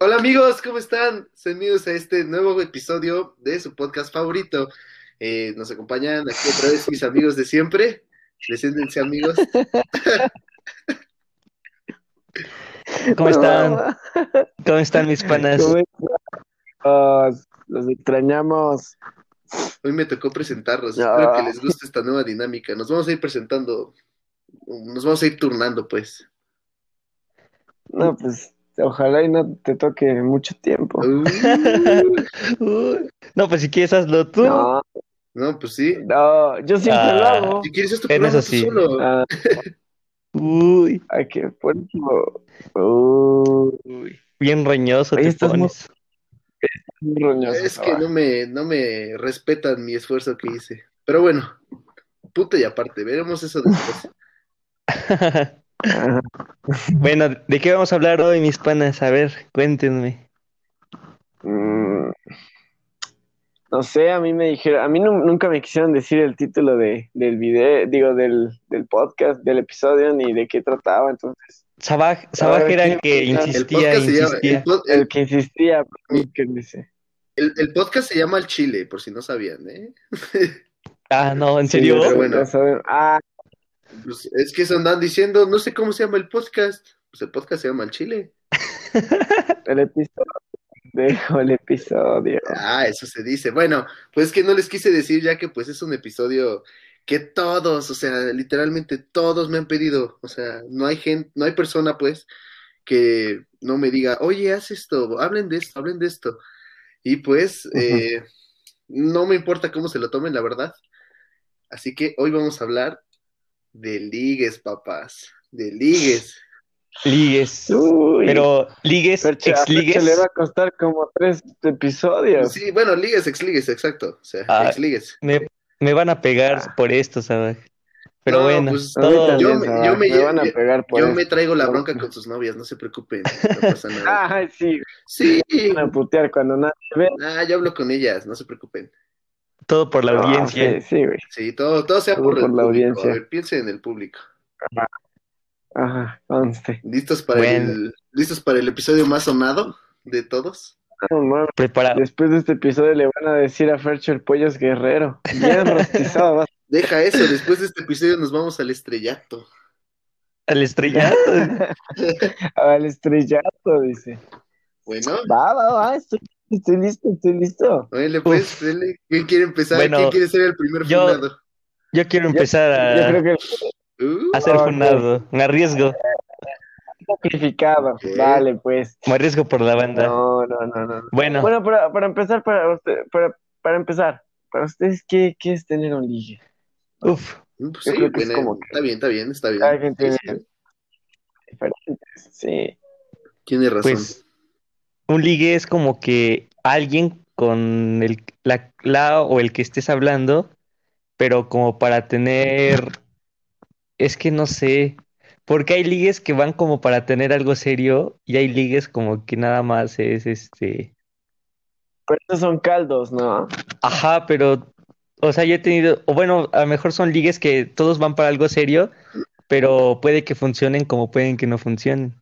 Hola amigos, ¿cómo están? Bienvenidos a este nuevo episodio de su podcast favorito. Eh, nos acompañan aquí otra vez mis amigos de siempre. Preséntense amigos. ¿Cómo están? ¿Cómo están mis panas? ¿Cómo están? Los extrañamos. Hoy me tocó presentarlos. No. Espero que les guste esta nueva dinámica. Nos vamos a ir presentando, nos vamos a ir turnando, pues. No, pues ojalá y no te toque mucho tiempo. Uh. No, pues si quieres hazlo tú. No, no, pues sí. no, yo siempre Ah. lo hago. Si quieres esto En programa tú sí. solo. Ah, Uy, por eso. Uh, uy. Bien roñoso Oye, te estás pones. muy roñoso, Es que no me, no me respetan mi esfuerzo que hice. Pero bueno, puto y aparte, veremos eso después. Ajá. Bueno, ¿de qué vamos a hablar hoy, mis panas? A ver, cuéntenme. Mm, no sé, a mí me dijeron, a mí nu- nunca me quisieron decir el título de, del video, digo, del, del podcast, del episodio, ni de qué trataba, entonces, Sabaj, Sabaj ver, era ¿quién el que empieza? El insistía, podcast se llama, el, insistía. el- el que insistía, que dice. el- el podcast se llama El Chile, por si no sabían, ¿eh? Ah, no, ¿en Sí, serio? pero bueno. ya saben. Ah, Pues es que se andan diciendo, no sé cómo se llama el podcast. Pues el podcast se llama El Chile. el episodio, dejo el episodio. Ah, eso se dice. Bueno, pues es que no les quise decir ya que pues es un episodio que todos, o sea, literalmente todos me han pedido. O sea, no hay gente, no hay persona pues que no me diga, oye, haz esto, hablen de esto, hablen de esto. Y pues, eh, no me importa cómo se lo tomen, la verdad. Así que hoy vamos a hablar de ligues, papás. De ligues. Ligues. Uy, Pero ligues, Fercho, a Fercho ex-ligues. le va a costar como tres episodios. Sí, bueno, ligues, ex ligues, exacto. O sea, Ah, ex ligues. Me, me van a pegar Ah. por esto, Sabaj. Pero No, bueno, pues, todo. también, Yo me- yo me- me van a yo- pegar por Yo eso. me traigo la bronca con sus novias, no se preocupen, no pasa nada. Ay, sí, Sí, van a putear cuando nadie ve. ah, yo hablo con ellas, no se preocupen. Todo por la No, audiencia. sí, sí, güey. Sí, todo, todo sea Todo por, el la público. audiencia. A ver, piensen en el público. Ajá, conste. ¿Listos para Bueno. el, listos para el episodio más sonado de todos? No, mames, Preparado. Después de este episodio le van a decir a Fercho el pollo es guerrero. Bien rostizado. vas- Deja eso, después de este episodio nos vamos al estrellato. Al estrellado. Al estrellato, dice. Bueno, Va, va, va, estoy, estoy listo, estoy listo. oye, pues, dele. ¿quién quiere empezar? Bueno, ¿Quién quiere ser el primer yo- fundado? Yo quiero empezar Yo a, creo que Uh, a ser Ok. fundado. Me arriesgo. sacrificado. Ok. Dale, pues. Me arriesgo por la banda. No, no, no, no. Bueno, Bueno, para, para empezar, para, usted- para, para empezar, para ustedes, ¿qué, qué es tener un ligue? uf. pues yo sí, creo que es bueno, como que- está bien, está bien, está bien. Tiene sí. Tiene razón. Pues un ligue es como que alguien con el, la, la o el que estés hablando, pero como para tener, es que no sé, porque hay ligues que van como para tener algo serio y hay ligues como que nada más es este, Pero esos son caldos, ¿no? ajá, pero, o sea, yo he tenido, o bueno, a lo mejor son ligues que todos van para algo serio, pero puede que funcionen como pueden que no funcionen.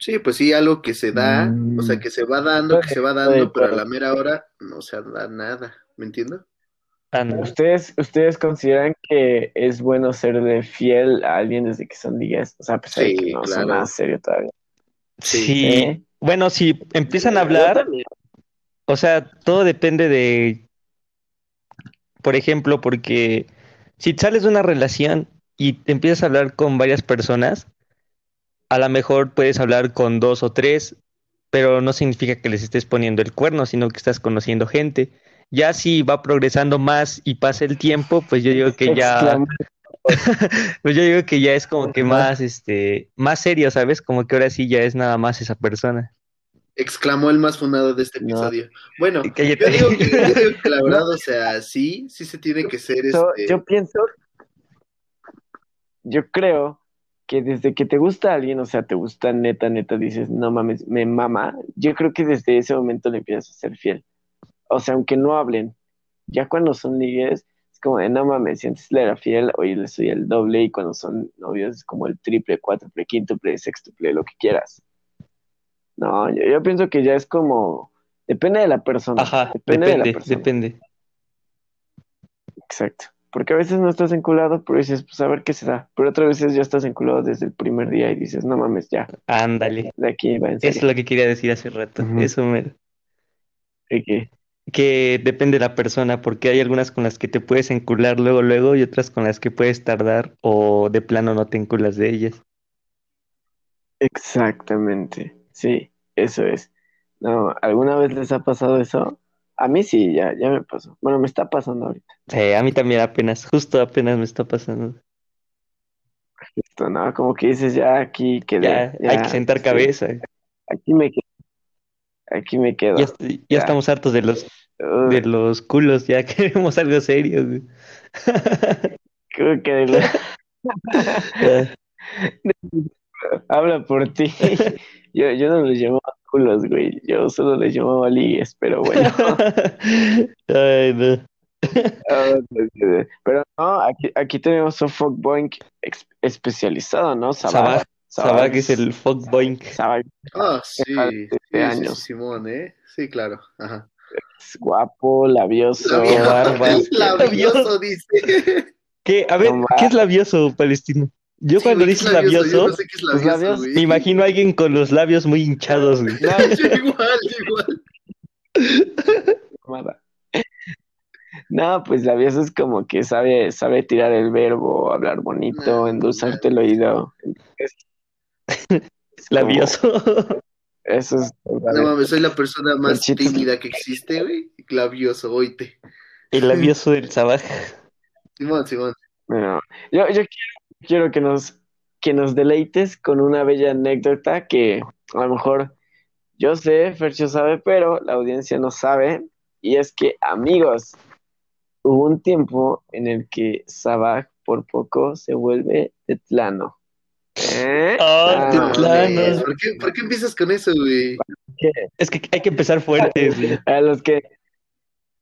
Sí, pues sí, algo que se da, Mm. o sea, que se va dando, que se va dando, pero a la mera hora no se da nada, ¿me entiendes? Ah. ¿Ustedes, ¿Ustedes consideran que es bueno serle fiel a alguien desde que son ligues? O sea, a pesar de Sí, que no son claro. nada serio todavía. Sí. Sí, ¿Eh? bueno, si empiezan a hablar, o sea, todo depende de, por ejemplo, porque si sales de una relación y te empiezas a hablar con varias personas, a lo mejor puedes hablar con dos o tres, pero no significa que les estés poniendo el cuerno, sino que estás conociendo gente. Ya si va progresando más y pasa el tiempo, pues yo digo que ya, pues yo digo que ya es como que más, este, más serio, ¿sabes? Como que ahora sí ya es nada más esa persona. Exclamó el más fundado de este No. episodio. Bueno, yo Cállate. digo que, yo digo que la verdad, o sea, sí, sí se tiene que ser Yo, este. yo pienso, yo creo que desde que te gusta alguien, o sea, te gusta neta, neta, dices, no mames, me mama, yo creo que desde ese momento le empiezas a ser fiel. O sea, aunque no hablen, ya cuando son ligues, es como de, no mames, si antes le era fiel, hoy le soy el doble, y cuando son novios es como el triple, cuádruple, quíntuple, sextuple, lo que quieras. No, yo, yo pienso que ya es como, depende de la persona. Ajá, depende, de la depende, persona. depende. Exacto. Porque a veces no estás enculado, pero dices, pues a ver qué se da. Pero otras veces ya estás enculado desde el primer día y dices, no mames, ya, Ándale. de aquí va en Eso es serio. lo que quería decir hace rato. Eso mero. De que- Que depende de la persona, porque hay algunas con las que te puedes encular luego, luego, y otras con las que puedes tardar, o de plano no te enculas de ellas. Exactamente. Sí, eso es. No, ¿alguna vez les ha pasado eso? A mí sí, ya, ya me pasó. Bueno, me está pasando ahorita. Sí, a mí también apenas, justo apenas me está pasando. Esto, ¿no? Como que dices, ya aquí quedé. Ya, hay que sentar sí, cabeza. aquí me quedo. Aquí me quedo. Ya, est- ya Ya. estamos hartos de los, de los culos, ya queremos algo serio. güey. creo que lo- habla por ti. Yo, yo no los llamaba culos, güey. Yo solo les llamaba ligues, pero bueno. Ay, no. Ah, Pero no, aquí, aquí tenemos un fuckboy ex- especializado, ¿no? Sabaj, Sabaj es es- el fuckboy. Sabaj Ah, sí. Sí, sí, años. sí, Simón, ¿eh? Sí, claro. Ajá. es guapo, labioso. Labioso, barba. labioso, dice. ¿Qué? A ver, No ¿qué es labioso, Palestino? Yo Sí, cuando güey, ¿qué dices es labioso? Yo labioso, no sé qué es labioso, labios, güey. me imagino a alguien con los labios muy hinchados, güey. No, igual, igual. No, pues labioso es como que sabe, sabe tirar el verbo, hablar bonito, endulzarte el oído. Es, es como- Labioso. Eso es. No mames, soy la persona más tímida que existe, güey. Labioso, oíte. El labioso del Sabaj. Simón, Simón. Bueno, yo, yo quiero, quiero que nos, que nos deleites con una bella anécdota que a lo mejor yo sé, Fercho sabe, pero la audiencia no sabe. Y es que, amigos, hubo un tiempo en el que Sabaj por poco se vuelve tetlano. ¿Eh? Ah, No Tetlano. ¿Por qué, ¿Por qué empiezas con eso, güey? Es que hay que empezar fuerte. Para los que,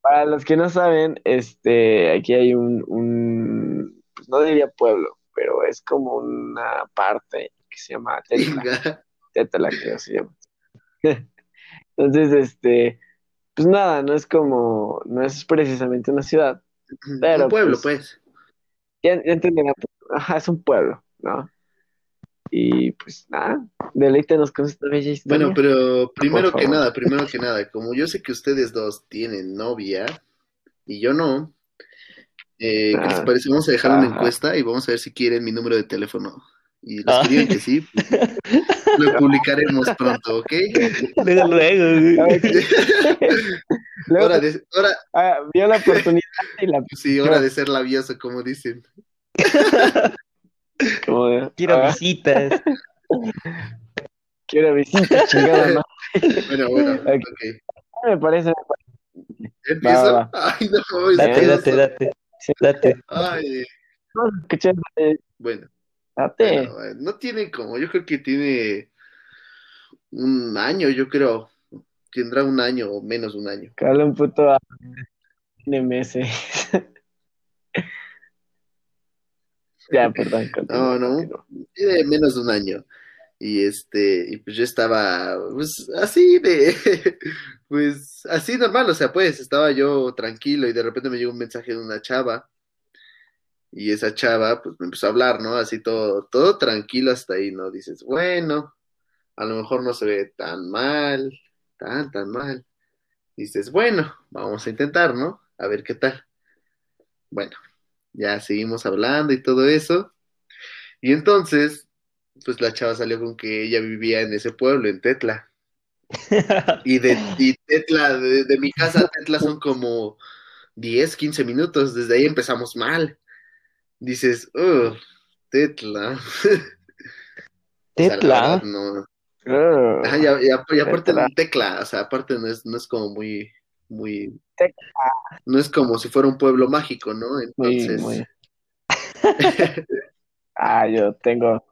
para los que no saben, este, aquí hay un, un, pues no diría pueblo, pero es como una parte que se llama Tetla. Tetla creo se llama. Entonces, este, pues nada, no es como, no es precisamente una ciudad, Pero, Un pueblo, pues, pues. ya, ya entenderán, ajá, es un pueblo, ¿no? Y pues nada, deleítenos con esta bella historia. Bueno, pero primero que nada, primero que nada, como yo sé que ustedes dos tienen novia y yo no, eh, ¿qué les Ah, parece? Vamos a dejar una ajá. encuesta y vamos a ver si quieren mi número de teléfono. Y los Ah. que digan que sí, lo publicaremos pronto, ¿ok? Luego, luego, Hora de, hora, ah, vio la oportunidad y la sí, hora de ser labioso, como dicen. como Quiero ah, visitas. quiero visita, chingada, ¿no? Bueno, bueno, Ok. ok. Me parece, ¿Empiezo? Va, va. Ay, no, Date, date, date. Date. Ay, eh, bueno. date. Bueno, bueno, no tiene como, yo creo que tiene un año, yo creo. Tendrá un año o menos un año. Cala un puto a NMS. Ya, perdón, No, no. Tiene menos de un año. Y este, y pues yo estaba, pues así de, pues así normal, o sea, pues estaba yo tranquilo y de repente me llegó un mensaje de una chava. Y esa chava, pues me empezó a hablar, ¿no? Así todo, todo tranquilo hasta ahí, ¿no? Dices, bueno, a lo mejor no se ve tan mal, tan, tan mal. Dices, bueno, vamos a intentar, ¿no? A ver qué tal. Bueno, ya seguimos hablando y todo eso. Y entonces, pues la chava salió con que ella vivía en ese pueblo, en Tetla. Y de y Tetla, de, de mi casa a Tetla son como 10, 15 minutos. Desde ahí empezamos mal. Dices, oh, Tetla. O sea, la Tetla. no. Ajá, y, aparte Tetla. tecla, o sea, aparte no es, no es como muy, muy, Tecla. no es como si fuera un pueblo mágico, ¿no? Muy, Entonces, muy. Ah, yo tengo.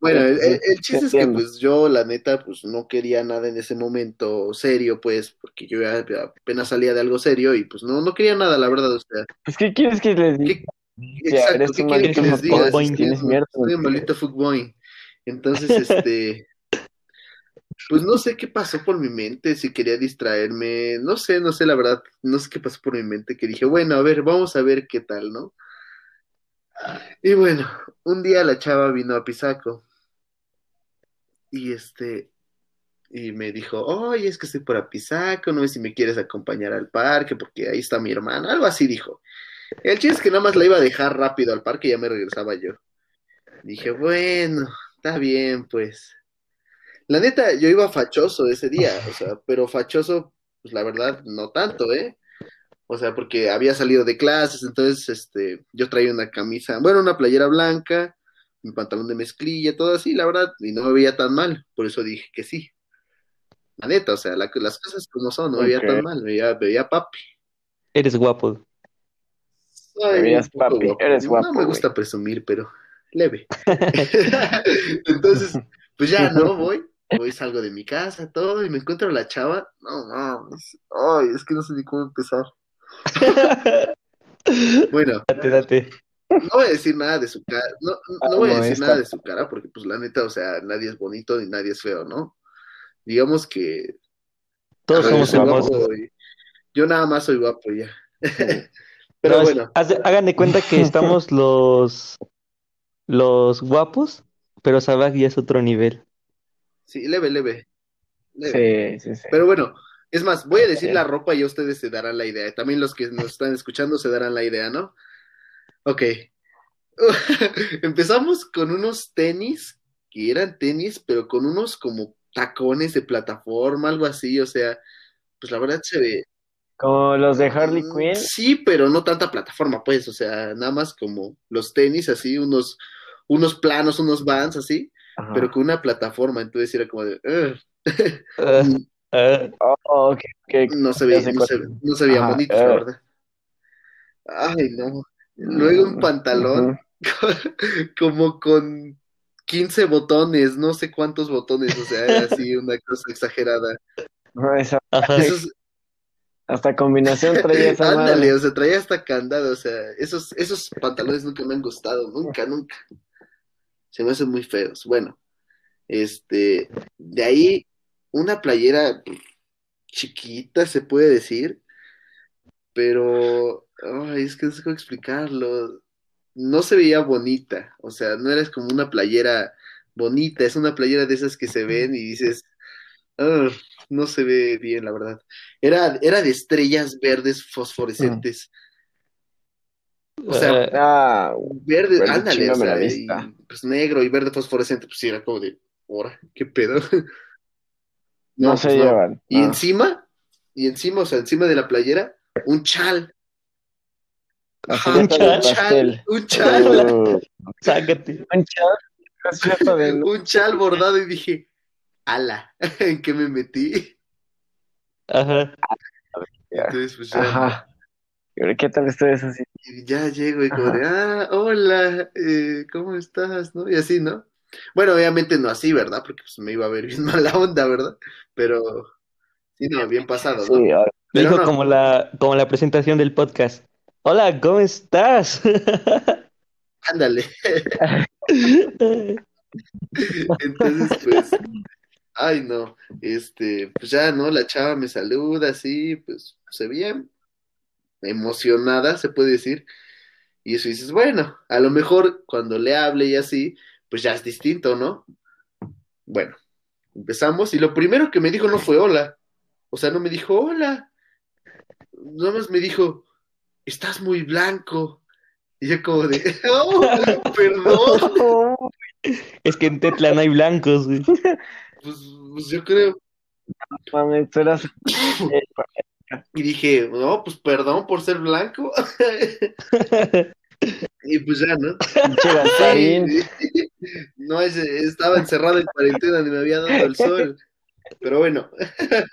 Bueno, el, el- el chiste es que pues yo la neta pues no quería nada en ese momento serio, pues, porque yo apenas salía de algo serio y pues no, no quería nada, la verdad, o sea, Pues, ¿qué quieres que les diga? ¿qué- Ya, exacto, eres ¿qué un quieren que les diga? tienes mierda, soy un güey. maldito fuckboy. Entonces, este, pues no sé qué pasó por mi mente, si quería distraerme, no sé, no sé la verdad, no sé qué pasó por mi mente, que dije, bueno, a ver, vamos a ver qué tal, ¿no? Y bueno, un día la chava vino a Pisaco y este, y me dijo, oye, es que estoy por Apizaco, no sé si me quieres acompañar al parque, porque ahí está mi hermana, algo así dijo. El chiste es que nada más la iba a dejar rápido al parque y ya me regresaba yo. Dije, bueno, está bien, pues. La neta, yo iba fachoso ese día, o sea, pero fachoso, pues la verdad, no tanto, ¿eh? O sea, porque había salido de clases, entonces, este, yo traía una camisa, bueno, una playera blanca, mi pantalón de mezclilla, todo así, la verdad, y no me veía tan mal, por eso dije que sí. La neta, o sea, la- las cosas como son, no me veía tan mal, me veía, me veía papi. Eres guapo. Soy veías papi, guapo. eres No guapo, me gusta presumir, pero leve. Entonces, pues ya, ¿no? Voy, voy, salgo de mi casa, todo, y me encuentro a la chava. No, no, ay, es que no sé ni cómo empezar. Bueno, Date, date. no voy a decir nada de su cara, no, no voy a decir esta- nada de su cara, porque pues la neta, o sea, nadie es bonito ni nadie es feo, ¿no? Digamos que Todos somos y- yo nada más soy guapo ya. Pero No, bueno, haz hagan de cuenta que estamos los, los guapos, pero Sabag ya es otro nivel. sí, leve, leve. leve. Sí, sí, sí. Pero bueno, es más, voy a decir la ropa y ya ustedes se darán la idea. También los que nos están escuchando se darán la idea, ¿no? Ok. Empezamos con unos tenis, que eran tenis, pero con unos como tacones de plataforma, algo así, o sea, pues la verdad se ve. Como los de Harley Mm, Quinn. Sí, pero no tanta plataforma, pues, o sea, nada más como los tenis así, unos, unos planos, unos vans así, Ajá. pero con una plataforma, entonces era como de. Ah, ah, Oh, ok, ok. No se veía, no se, no se veían Ajá, bonitos, la eh. verdad. Ay, no. Luego un pantalón como con 15 botones, no sé cuántos botones, o sea, era así una cosa exagerada. Esa-. Esos, hasta combinación traía esa ándale, madre. o sea, traía hasta candado, o sea, esos, esos pantalones nunca me han gustado, nunca, nunca. Se me hacen muy feos. Bueno, este, de ahí una playera chiquita, se puede decir, pero, es que no sé cómo explicarlo. No se veía bonita, o sea, no era como una playera bonita, es una playera de esas que se ven y dices, "Ah, no se ve bien, la verdad. Era, era de estrellas verdes fosforescentes. O sea, Ah, Ah, verde, verde ándale, o sea, y, pues negro y verde fosforescente, pues sí, era como de, ¿hora? ¿Qué pedo? no, No, se pues no. llevan. Y no. encima, y encima, o sea, encima de la playera, un chal. Ajá, un chal. pastel. un chal, Uh, sácate. un chal. De- un chal bordado y dije, ala, ¿en qué me metí? Ajá. Entonces, pues ya, Ajá. ¿Y ahora ¿Qué tal ustedes así? y ya llego y como Ajá. de, ah, hola, eh, ¿cómo estás? ¿No? Y así, ¿no? Bueno, obviamente no así, ¿verdad? Porque pues me iba a ver bien mala onda, ¿verdad? Pero, sí, no, bien pasado, ¿no? Sí, ahora- Pero Dijo no. como la, como la presentación del podcast. Hola, ¿cómo estás? Ándale. Entonces, pues, ay, no, este, pues ya, ¿no? La chava me saluda así, pues, se veía emocionada, se puede decir, y eso dices, bueno, a lo mejor cuando le hable y así, pues ya es distinto, ¿no? Bueno, empezamos y lo primero que me dijo no fue hola, o sea, no me dijo hola, nada más me dijo, estás muy blanco, y yo como de, oh, perdón. Es que en Tetla no hay blancos, güey. Pues, pues yo creo. Mames, tú eras- Y dije, no, pues perdón por ser blanco. y pues ya, ¿no? No, ese- estaba encerrado en cuarentena, ni me había dado el sol. Pero bueno,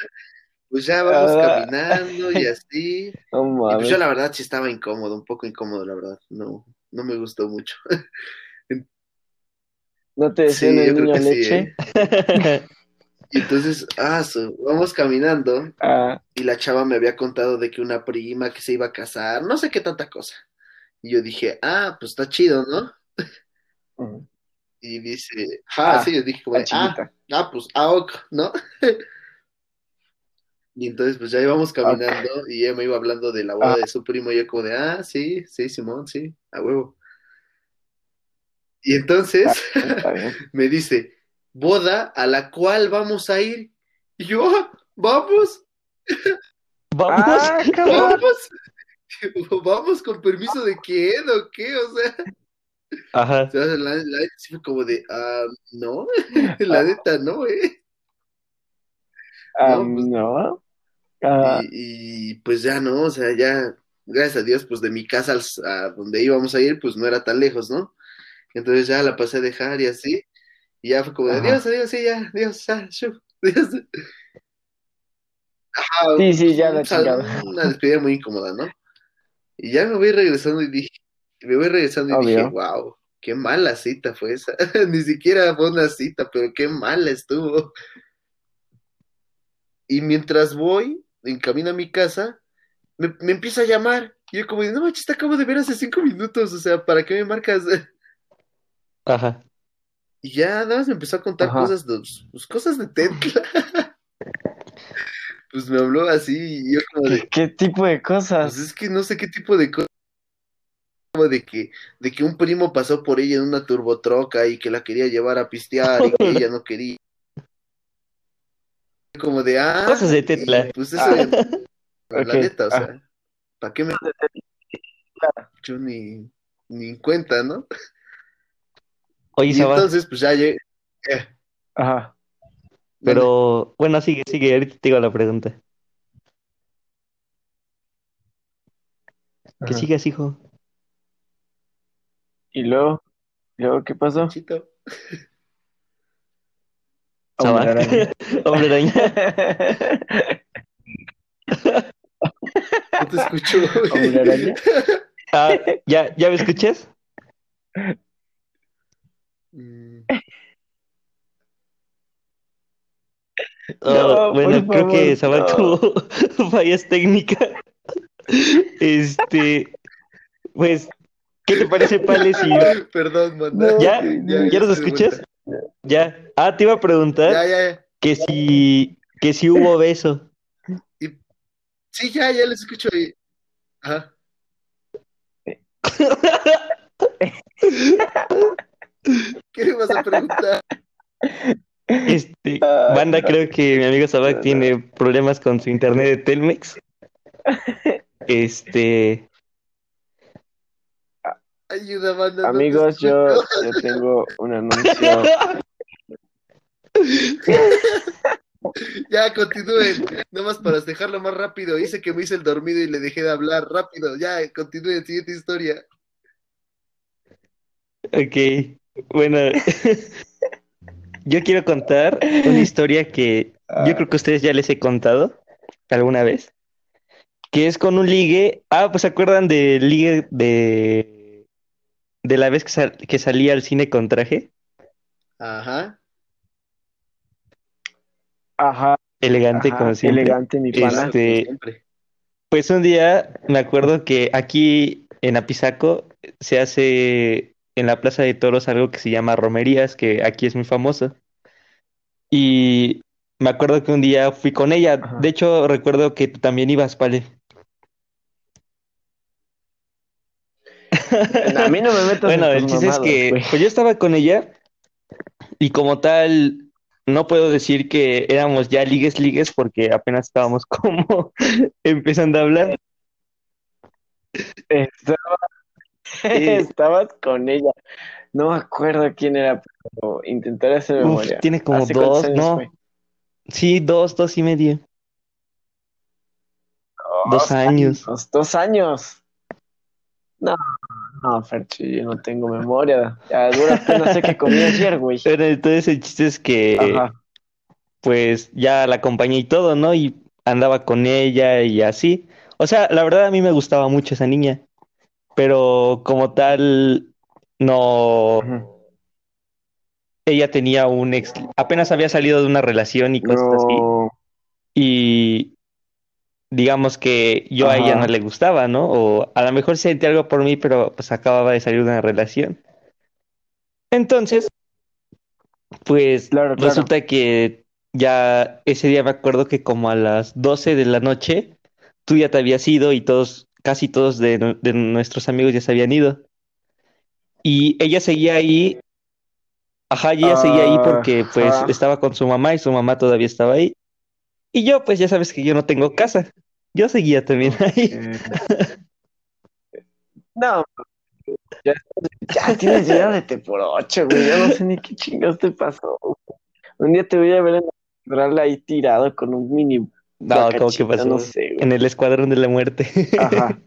pues ya vamos Ah. caminando y así. No Y pues yo la verdad sí estaba incómodo, un poco incómodo, la verdad. No, no me gustó mucho. ¿No te Sí, decían el yo creo niño sí, leche? ¿eh? Y entonces, ah, vamos caminando. Ah, y la chava me había contado de que una prima que se iba a casar, no sé qué tanta cosa. Y yo dije, ah, pues está chido, ¿no? mm. Y dice, ah, Ah, sí, yo dije de, ah, chiquita. ah, pues, ah, ok, ¿no? Y entonces pues ya íbamos caminando y ella me iba hablando de la boda Ah. de su primo y yo como de, ah, sí, sí, Simón, sí, a huevo. Y entonces me dice, boda a la cual vamos a ir. Y yo, "Ah, vamos, Vamos. Ah, vamos. Vamos con permiso de quién o qué, o sea, Ajá. o sea, la, la sí fue como de, ah, no, la neta no, eh. Ah, No, pues- no. Ah, Y, y, pues ya no, o sea, ya, gracias a Dios, pues de mi casa al- a donde íbamos a ir, pues no era tan lejos, ¿no? Entonces ya la pasé a dejar y así, y ya fue como de adiós, adiós, sí, ya, adiós, ya, shuf, adiós. Ajá, Sí, sí, ya la un sal- chingada. Una despedida muy incómoda, ¿no? Y ya me voy regresando y dije, me voy regresando y dije, Obvio. wow, qué mala cita fue esa. Ni siquiera fue una cita, pero qué mala estuvo. Y mientras voy, en camino a mi casa, me, me empieza a llamar. Y yo como, no manches, te acabo de ver hace cinco minutos, o sea, ¿para qué me marcas? Ajá. Y ya nada más me empezó a contar Ajá. cosas de, pues, cosas de Tetla. Pues me habló así y yo como de, ¿Qué, tipo de pues cosas? es que no sé qué tipo de cosas. Como de que, de que un primo pasó por ella en una turbotroca y que la quería llevar a pistear y que ella no quería. Como de, ah, Cosas de Tetla. Pues eso, Ah. la neta, o ah. sea, ¿para qué me... Yo ni, ni en cuenta, ¿no? Oye, Y entonces, pues ya llegué. eh, Ajá. pero bueno, sigue, sigue, ahorita te digo la pregunta. Que Ajá. sigas, hijo. ¿Y luego? ¿Y luego qué pasó? Chito. Hombre araña. Hombre araña. No te escucho, güey. Hombre araña. Ah, ¿ya, ¿ya me escuchas? Mm, Oh, No, bueno, por creo que favor, no. tuvo fallas técnicas. Este, pues, ¿qué te parece, Pale, si Perdón, manda. No, ¿Ya? ya, ¿Ya nos escuchas? ya? Ah, te iba a preguntar Ya, ya, ya. que si, que si hubo beso. Sí, ya, ya les escucho ahí. Ajá. ¿Qué me vas a preguntar? Este, banda, no. creo que mi amigo No, Sabak no. tiene problemas con su internet de Telmex. Este, Ayuda, banda. no Amigos, yo, yo tengo un anuncio. Ya, continúen. Nomás para dejarlo más rápido. Hice que me hice el dormido y le dejé de hablar rápido. Ya, continúen. Siguiente historia. ok, bueno, yo quiero contar una historia que yo creo que a ustedes ya les he contado alguna vez, que es con un ligue. Ah, pues ¿se acuerdan del ligue de, de la vez que, sal- que salí al cine con traje? Ajá. Ajá, Elegante ajá, como siempre. elegante, mi pana. Este. Pues un día me acuerdo que aquí en Apizaco se hace en la Plaza de Toros algo que se llama romerías, que aquí es muy famoso. Y me acuerdo que un día fui con ella. Ajá. De hecho, recuerdo que tú también ibas, Pale. A mí no me metas Bueno, en el chiste es que pues yo estaba con ella y como tal no puedo decir que éramos ya ligues ligues porque apenas estábamos como empezando a hablar. Estaba- Eh. Estabas con ella. No me acuerdo quién era, pero intentaré hacer Uf, memoria. tiene como ¿Hace cuántos dos, no. fue? Sí, dos, dos y medio. Dos Dos años. años. Dos años. No, no, Ferchi, yo no tengo memoria. A duras penas sé que comí ayer, güey. Pero entonces el chiste es que Ajá. pues ya la acompañé y todo, ¿no? Y andaba con ella y así. O sea, la verdad a mí me gustaba mucho esa niña, pero como tal, no, ella tenía un ex, apenas había salido de una relación y cosas así, y digamos que yo a ella no le gustaba, ¿no? O a lo mejor sentía algo por mí, pero pues acababa de salir de una relación. Entonces, Pues Claro, claro. resulta que ya ese día me acuerdo que como a las 12 de la noche tú ya te habías ido y todos, casi todos de, nu- de nuestros amigos ya se habían ido. Y ella seguía ahí, ajá, ella seguía ahí porque pues estaba con su mamá y su mamá todavía estaba ahí. Y yo pues ya sabes que yo no tengo casa. Yo seguía también ahí. Eh, No, ya, ya tienes idea de te por ocho, güey. Yo no sé ni qué chingados te pasó. Un día te voy a ver en la catedral ahí tirado con un mini No, ¿cómo que pasó? no sé, güey. En el escuadrón de la muerte. Ajá.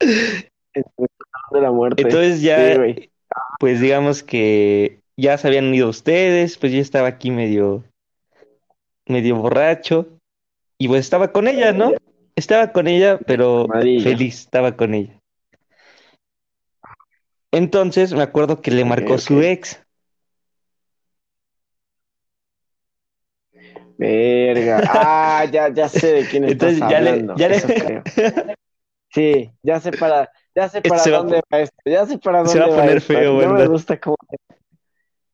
En el Escuadrón de la muerte. Entonces Sí, ya, güey. pues digamos que ya se habían ido ustedes, pues yo estaba aquí medio, medio borracho y pues estaba con ella, ¿no? Estaba con ella, pero Amarilla. feliz, estaba con ella. Entonces me acuerdo que le marcó su ex. Verga. Ah, ya, ya sé de quién estás Entonces ya le, hablando. ya le, Eso creo. Sí, ya sé para, ya sé para se va dónde va esto. Ya sé para se dónde va a poner feo, No me ¿verdad? gusta cómo.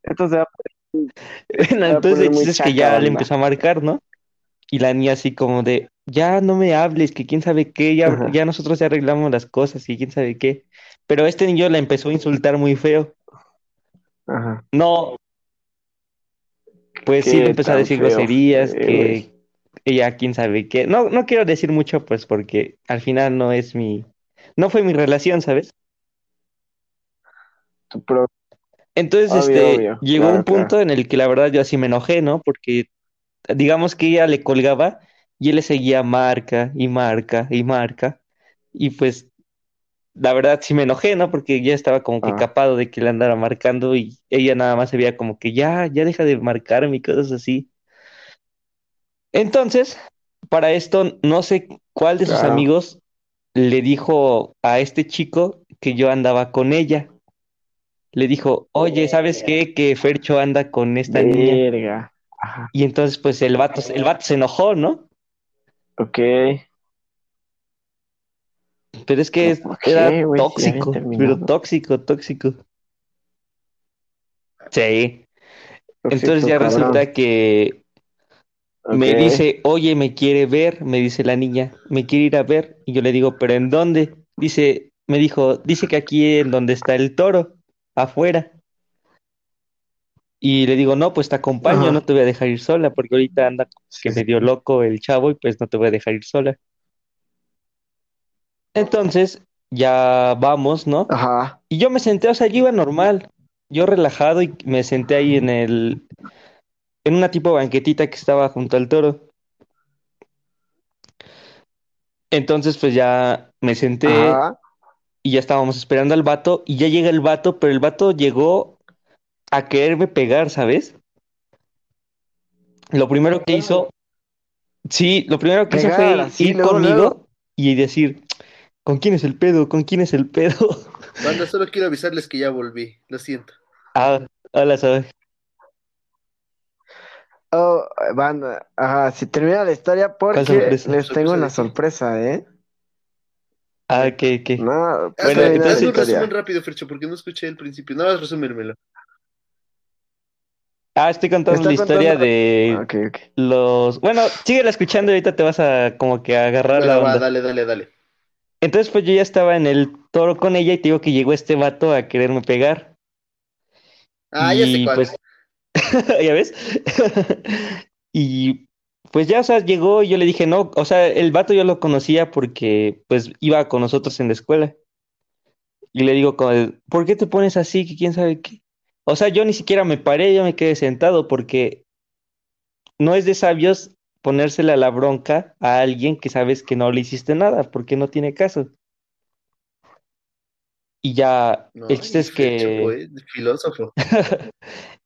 Se va a Bueno, va entonces es que ya le empezó a marcar, ¿no? Y la niña así como de, ya no me hables, que quién sabe qué, ya, Ajá. ya nosotros ya arreglamos las cosas y quién sabe qué. Pero este niño la empezó a insultar muy feo. Ajá. No, pues sí le empezó a decir feo groserías, fue, que ella quién sabe qué. No, no quiero decir mucho, pues, porque al final no es mi, no fue mi relación, ¿sabes? Pro- Entonces, Obvio, este, obvio. llegó Claro, un punto en el que la verdad yo así me enojé, ¿no? Porque digamos que ella le colgaba y él le seguía marca y marca y marca. Y pues la verdad sí me enojé, ¿no? Porque ya estaba como que Ah. capado de que le andara marcando y ella nada más se veía como que ya, ya deja de marcarme y cosas así. Entonces, para esto, no sé cuál de sus amigos le dijo a este chico que yo andaba con ella. Le dijo, oye, ¿sabes qué? Que Fercho anda con esta niña. Ajá. Y entonces, pues el vato, el vato se enojó, ¿no? Ok. Pero es que es- ¿Por qué, era tóxico, pero tóxico, tóxico. Sí. Entonces ya cabrón. resulta que me dice, oye, me quiere ver, me dice la niña, me quiere ir a ver. Y yo le digo, ¿pero en dónde? Dice, me dijo, dice que aquí en donde está el toro, afuera. Y le digo, no, pues te acompaño, Ajá. no te voy a dejar ir sola, porque ahorita anda que Sí, medio loco el chavo y pues no te voy a dejar ir sola. Entonces, ya vamos, ¿no? Ajá. Y yo me senté, o sea, yo iba normal, yo relajado y me senté ahí en el, en una tipo banquetita que estaba junto al toro. Entonces, pues ya me senté Ajá. y ya estábamos esperando al vato y ya llega el vato, pero el vato llegó a quererme pegar, ¿sabes? Lo primero que hizo, sí, lo primero que hizo fue ir luego, conmigo luego. y decir, ¿con quién es el pedo? ¿Con quién es el pedo? Banda, solo quiero avisarles que ya volví, lo siento. Ah, hola, ¿sabes? Oh, banda. Ajá. Si termina la historia porque les tengo ¿Sorpresa una sorpresa, ¿eh? Ah, ¿qué, qué? No, pues Bueno, la entonces- un resumen rápido, Fercho, porque no escuché el principio. Nada más resúmermelo. Ah, estoy contando la historia contando- de Ok, ok. los... Bueno, síguela escuchando y ahorita te vas a como que agarrar la va, onda. dale, dale, dale. Entonces, pues yo ya estaba en el toro con ella y te digo que llegó este vato a quererme pegar. Ah, ya sé cuál. pues, ¿ya ves? Y pues ya, o sea, llegó y yo le dije, no, o sea, el vato yo lo conocía porque pues iba con nosotros en la escuela. Y le digo, ¿por qué te pones así? Que quién sabe qué. O sea, yo ni siquiera me paré, yo me quedé sentado porque no es de sabios ponérsela la bronca a alguien que sabes que no le hiciste nada, porque no tiene caso. Y ya, No, el chiste es que... güey, filósofo.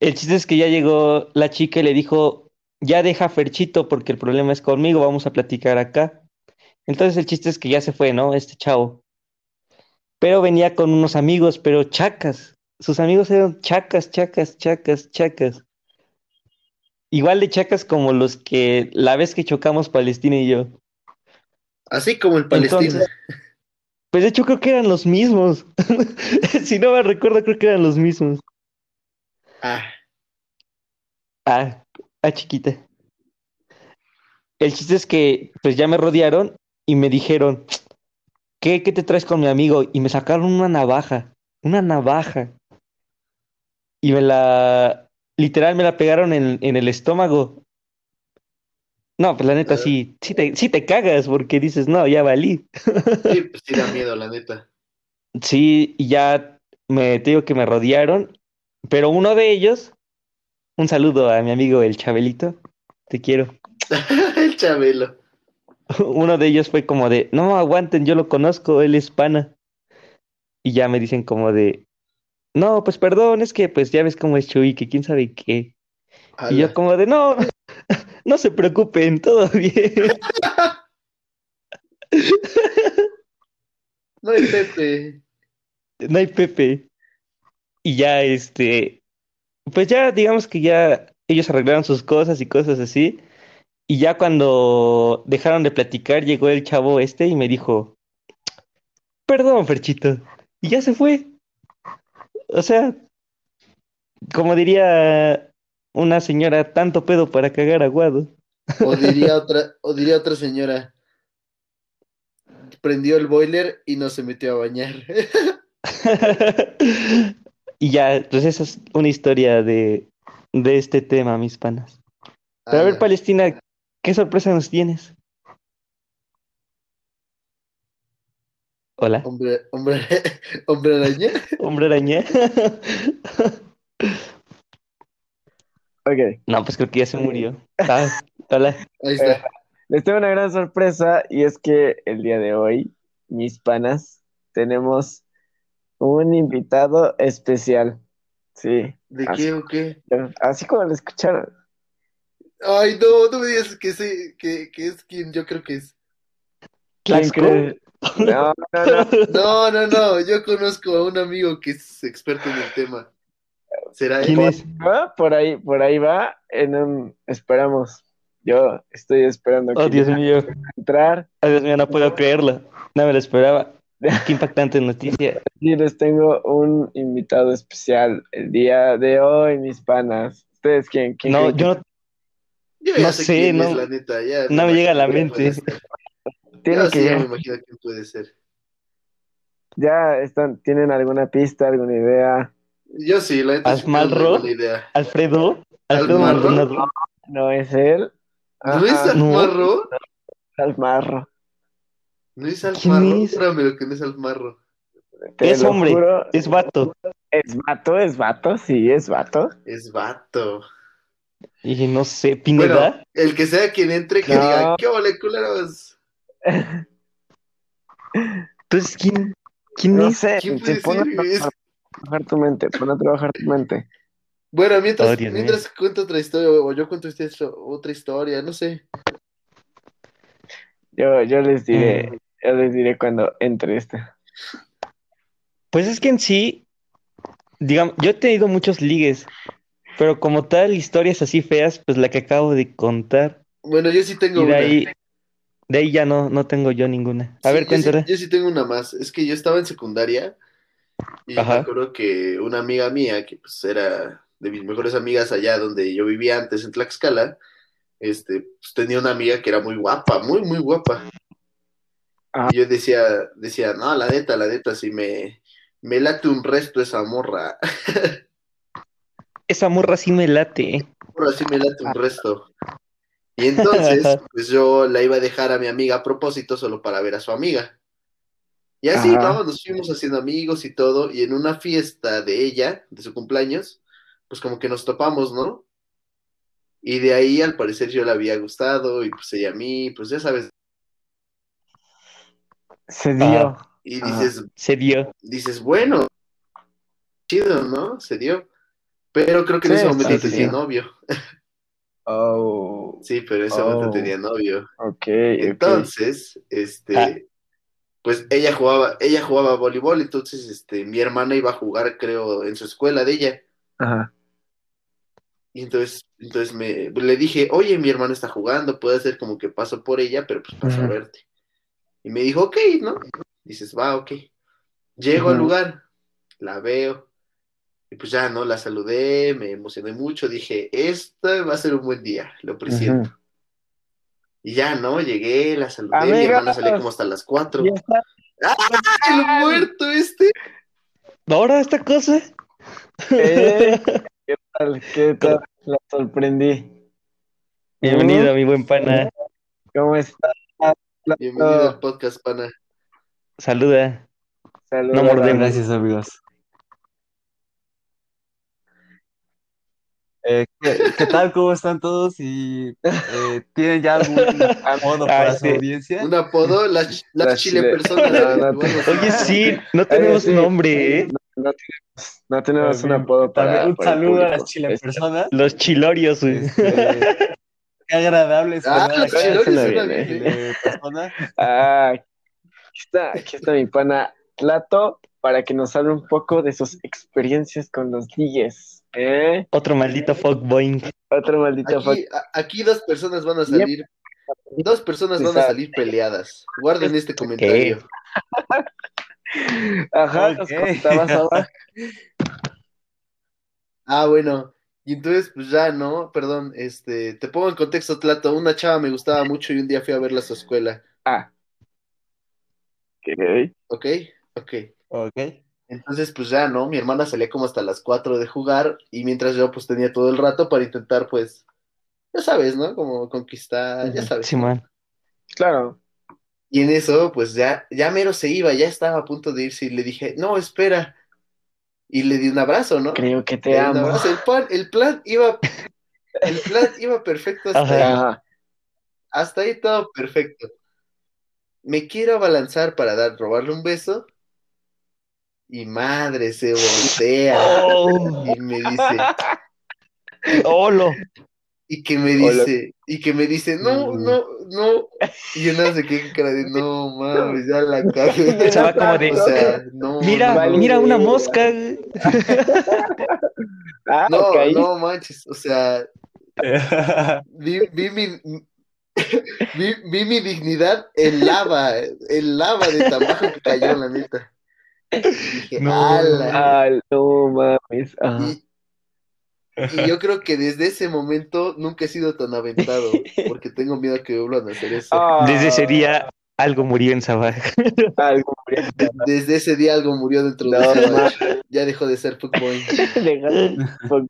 El chiste es que ya llegó la chica y le dijo, ya deja a Ferchito porque el problema es conmigo, vamos a platicar acá. Entonces el chiste es que ya se fue, ¿no? Este chavo. Pero venía con unos amigos, pero chacas. Sus amigos eran chacas, chacas, chacas, chacas. Igual de chacas como los que la vez que chocamos Palestina y yo. Así como el Palestina. Entonces, pues de hecho creo que eran los mismos. Si no me recuerdo, creo que eran los mismos. Ah, Ah, ah, chiquita. El chiste es que pues ya me rodearon y me dijeron, ¿qué, qué te traes con mi amigo? Y me sacaron una navaja, una navaja. Y me la, literal, me la pegaron en, en el estómago. No, pues la neta Ah. sí, sí te, sí te cagas porque dices, no, ya valí. sí, pues sí da miedo, la neta. Sí, y ya me te digo que me rodearon, pero uno de ellos, un saludo a mi amigo el Chabelito, te quiero. El Chabelo. Uno de ellos fue como de, no, aguanten, yo lo conozco, él es pana. Y ya me dicen como de, no, pues perdón, es que pues ya ves cómo es Chuy, que quién sabe qué. Y yo como de, no, no se preocupen, todo bien. No hay Pepe. No hay Pepe. Y ya, este, pues ya digamos que ya ellos arreglaron sus cosas y cosas así. Y ya cuando dejaron de platicar, llegó el chavo este y me dijo, perdón, Ferchito. Y ya se fue. O sea, como diría una señora, tanto pedo para cagar aguado. O diría otra, o diría otra señora. Prendió el boiler y no se metió a bañar. Y ya, pues esa es una historia de, de este tema, mis panas. Pero a ver. Palestina, ¿qué sorpresa nos tienes? Hola, Hombre, hombre, hombre araña. hombre araña. Ok, No, pues creo que ya se murió. Ah, hola. Ahí está. les tengo una gran sorpresa y es que el día de hoy, mis panas, tenemos un invitado especial. Sí, ¿De Así. qué o qué? así como lo escucharon. Ay, no, no me digas que, sí, que, que es quien yo creo que es. ¿Quién cree? No, no, no. No, no, no, yo conozco a un amigo que es experto en el tema. ¿Será él? ¿Quién es? Va, Por ahí, por ahí va. En un, esperamos. Yo estoy esperando Oh, que Dios mío. entrar. Oh, Dios mío, no puedo creerlo. No me lo esperaba. Qué impactante noticia. Y les tengo un invitado especial el día de hoy, mis panas. ¿Ustedes quién? quién No, yo no, Yo ya No sé sé, quién no- es, la neta. Ya no me llega a la mente. Yo que sí, ya me ya, imagino quién puede ser. ya están, tienen alguna pista, alguna idea? Yo sí, la neta. Alfredo. Alfredo ¿Almarro? Maldonado. ¿No es él? ¿No es Ajá, no. Almarro? Almarro. ¿No es ¿Quién Almarro? es? Júramelo que no es Almarro. Te Es lo hombre. juro. Es vato. Es vato, es vato, sí, es vato. Es vato. Y no sé, Bueno, Pineda. el que sea quien entre, que No. diga, ¿qué ole, culeros? Entonces, ¿quién, quién No a ser? Trabajar tu mente, pon a trabajar tu mente. Bueno, mientras, Oh, mientras cuento otra historia, o yo cuento otra historia, no sé. Yo, yo les diré, Mm. yo les diré cuando entre esta. Pues es que en sí, digamos, yo he tenido muchos ligues, pero como tal, historias así feas, pues la que acabo de contar. Bueno, yo sí tengo Y de una. ahí, de ahí ya no, no tengo yo ninguna. A Sí, ver, yo sí-. Yo sí tengo una más. Es que yo estaba en secundaria y Ajá. me acuerdo que una amiga mía, que pues era de mis mejores amigas allá donde yo vivía antes en Tlaxcala, este, pues tenía una amiga que era muy guapa, muy, muy guapa. Ah. Y yo decía, decía, no, la neta, la neta, si me, me late un resto esa morra. Esa morra sí me late. ¿eh? Ahora sí me late un resto. Y entonces, pues yo la iba a dejar a mi amiga a propósito solo para ver a su amiga. Y así, Ajá. ¿no? Nos fuimos haciendo amigos y todo. Y en una fiesta de ella, de su cumpleaños, pues como que nos topamos, ¿no? Y de ahí, al parecer, yo le había gustado y pues ella a mí, pues ya sabes. Se dio. Ah. Y Ajá. dices, Se dio. dices, bueno, chido, ¿no? Se dio. Pero creo que en Sí, ese momento tenía sí. novio. Oh, Sí, pero momento Oh. tenía novio. ok. Entonces, este, Ah. pues ella jugaba, ella jugaba voleibol, entonces, este, mi hermana iba a jugar, creo, en su escuela de ella. Ajá. Y entonces, entonces me, le dije, oye, mi hermana está jugando, puede ser como que paso por ella, pero pues paso a verte. Y me dijo, ok, ¿no? Dices, va, ok. Llego al lugar, la veo, Y pues ya, ¿no? La saludé, me emocioné mucho, dije, esto va a ser un buen día, lo presiento. Y ya, ¿no? Llegué, la saludé, mi Amigos. hermana salía como hasta las 4. Ya está. ¡Ah, el muerto este! Ahora esta cosa. Eh, ¿Qué tal? ¿Qué tal? La sorprendí. Bienvenido, mi buen pana. ¿Cómo estás? Bienvenido al podcast, pana. Saluda. Saludos. No mordemos. Gracias, amigos. Eh, ¿qué, qué tal? ¿Cómo están todos? ¿Y eh, tienen ya algún modo Ah, para su sí. audiencia? Un apodo, las, las Las chile chile- personas. No, no, Bueno, Oye, sí, no tenemos nombre, ¿eh? No, no tenemos, un apodo para, también un para el saludo a las chile Este, personas. Los chilorios, güey. Este, qué agradable es Ah, los chilorios bien, bien, ¿eh? persona. Ah, aquí está, aquí está mi pana Tlato para que nos hable un poco de sus experiencias con los DJs. ¿Eh? Otro maldito fuckboy. Otro maldito fuck. Aquí, a- aquí dos personas van a salir. Dos personas van a salir peleadas. Guarden este comentario. Ajá, nos Ok. contabas abajo. Ah, bueno. Y entonces, pues ya, ¿no? Perdón, este, te pongo en contexto, Tlato. Una chava me gustaba mucho y un día fui a verla a su escuela. Ah. Ok. ¿Ok? Ok. Ok. Entonces, pues ya, ¿no? Mi hermana salía como hasta las 4 de jugar y mientras yo, pues tenía todo el rato para intentar, pues, ya sabes, ¿no? Como conquistar, ya sabes. Simón. Claro. Y en eso, pues ya, ya mero se iba, ya estaba a punto de irse y le dije, no, espera. Y le di un abrazo, ¿no? Creo que te amo. abrazo. El plan, el plan iba, el plan iba perfecto hasta Ajá. ahí. Ajá. Hasta ahí todo perfecto. Me quiero abalanzar para dar, robarle un beso. Y madre, se voltea Oh, y me dice, ¡Holo! y que me dice, y que me dice, no, no, no. Y yo se quedé con cara de, no mames, ya la cagué. Va como de, O sea, no, Mira, mira una mosca. Ah, no, no manches, o sea, vi, vi mi, vi, vi mi dignidad en lava, en lava de tamaño que cayó, la neta. Dije, No. ala. No mames. Ajá. Y, y yo creo que desde ese momento nunca he sido tan aventado, porque tengo miedo a que vuelvan a hacer eso. Ah, Desde ese día algo murió en Sabaj. algo murió. Desde ese día algo murió dentro de No, ma- macho. Ya dejó de ser fuckboy.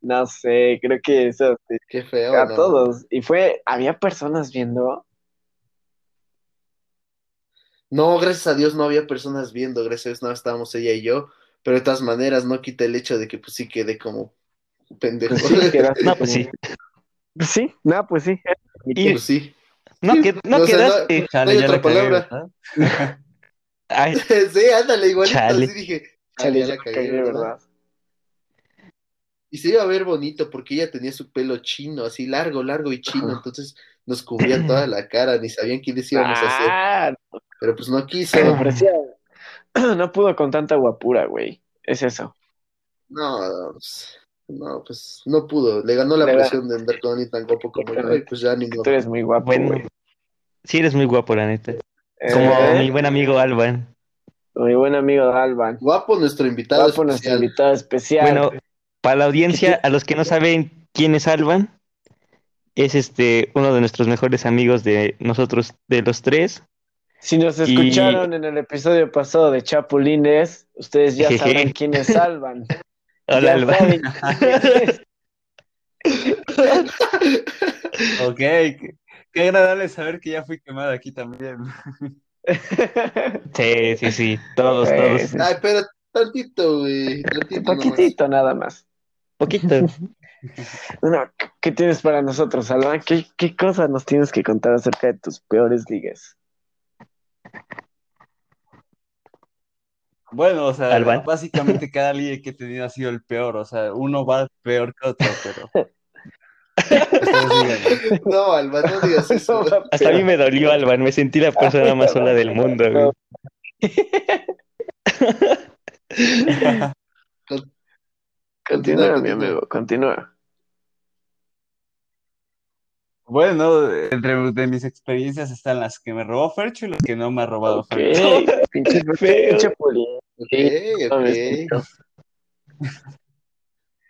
No sé, creo que eso Qué feo, a ¿no? todos. Y fue, había personas viendo. No, gracias a Dios no había personas viendo, gracias a Dios nada, estábamos ella y yo, pero de todas maneras no quita el hecho de que pues sí quedé como pendejo. Pues sí, quedaste No, pues sí. Sí, no, pues sí. Y- Pues sí. No, que, no O sea, quedaste. No Chale, hay ya otra la cagué, palabra. ¿verdad? Ay, Sí, ándale, igualito, Chale. así dije. ah, Chale, ya ya la cagué, cagué, ¿verdad? ¿verdad? Y se iba a ver bonito porque ella tenía su pelo chino, así largo, largo y chino, Ajá. entonces nos cubría toda la cara, ni sabían qué les íbamos a hacer, Ah, pero pues no quiso. me parecía. No pudo con tanta guapura, güey. Es eso. No, pues, no, pues no pudo, le ganó la Le da- presión de andar con alguien tan guapo como yo, y pues ya ni. Tú eres muy guapo, bueno. güey. Sí, eres muy guapo, la neta. Como Eh, mi buen amigo Alban. mi buen amigo Alban. Guapo nuestro invitado Guapo nuestro invitado especial. Bueno, para la audiencia, a los que no saben quién es Alban, es este uno de nuestros mejores amigos de nosotros, de los tres. Si nos Y- escucharon en el episodio pasado de Chapulines, ustedes ya Jeje. sabrán quién es Alban. Hola, es. Ok, qué, qué agradable saber que ya fui quemado aquí también. Sí, sí, sí. Todos, todos. Ay, pero tantito, güey, tantito poquitito nada más. Poquito. Bueno, ¿qué tienes para nosotros, Alban? ¿Qué, qué cosas nos tienes que contar acerca de tus peores ligas? Bueno, o sea, Alban. básicamente cada liga que he tenido ha sido el peor, o sea, uno va peor que otro, pero... No, Alba, no digas eso. Hasta a mí me dolió, Alban. Me sentí la persona más sola del mundo, güey. Continúa, mi amigo, continúa. Bueno, entre de mis experiencias están las que me robó Fercho y las que no me ha robado Ok, Fercho. pinche, Feo. pinche poli. Ok, Sí, no, ok. es mucho.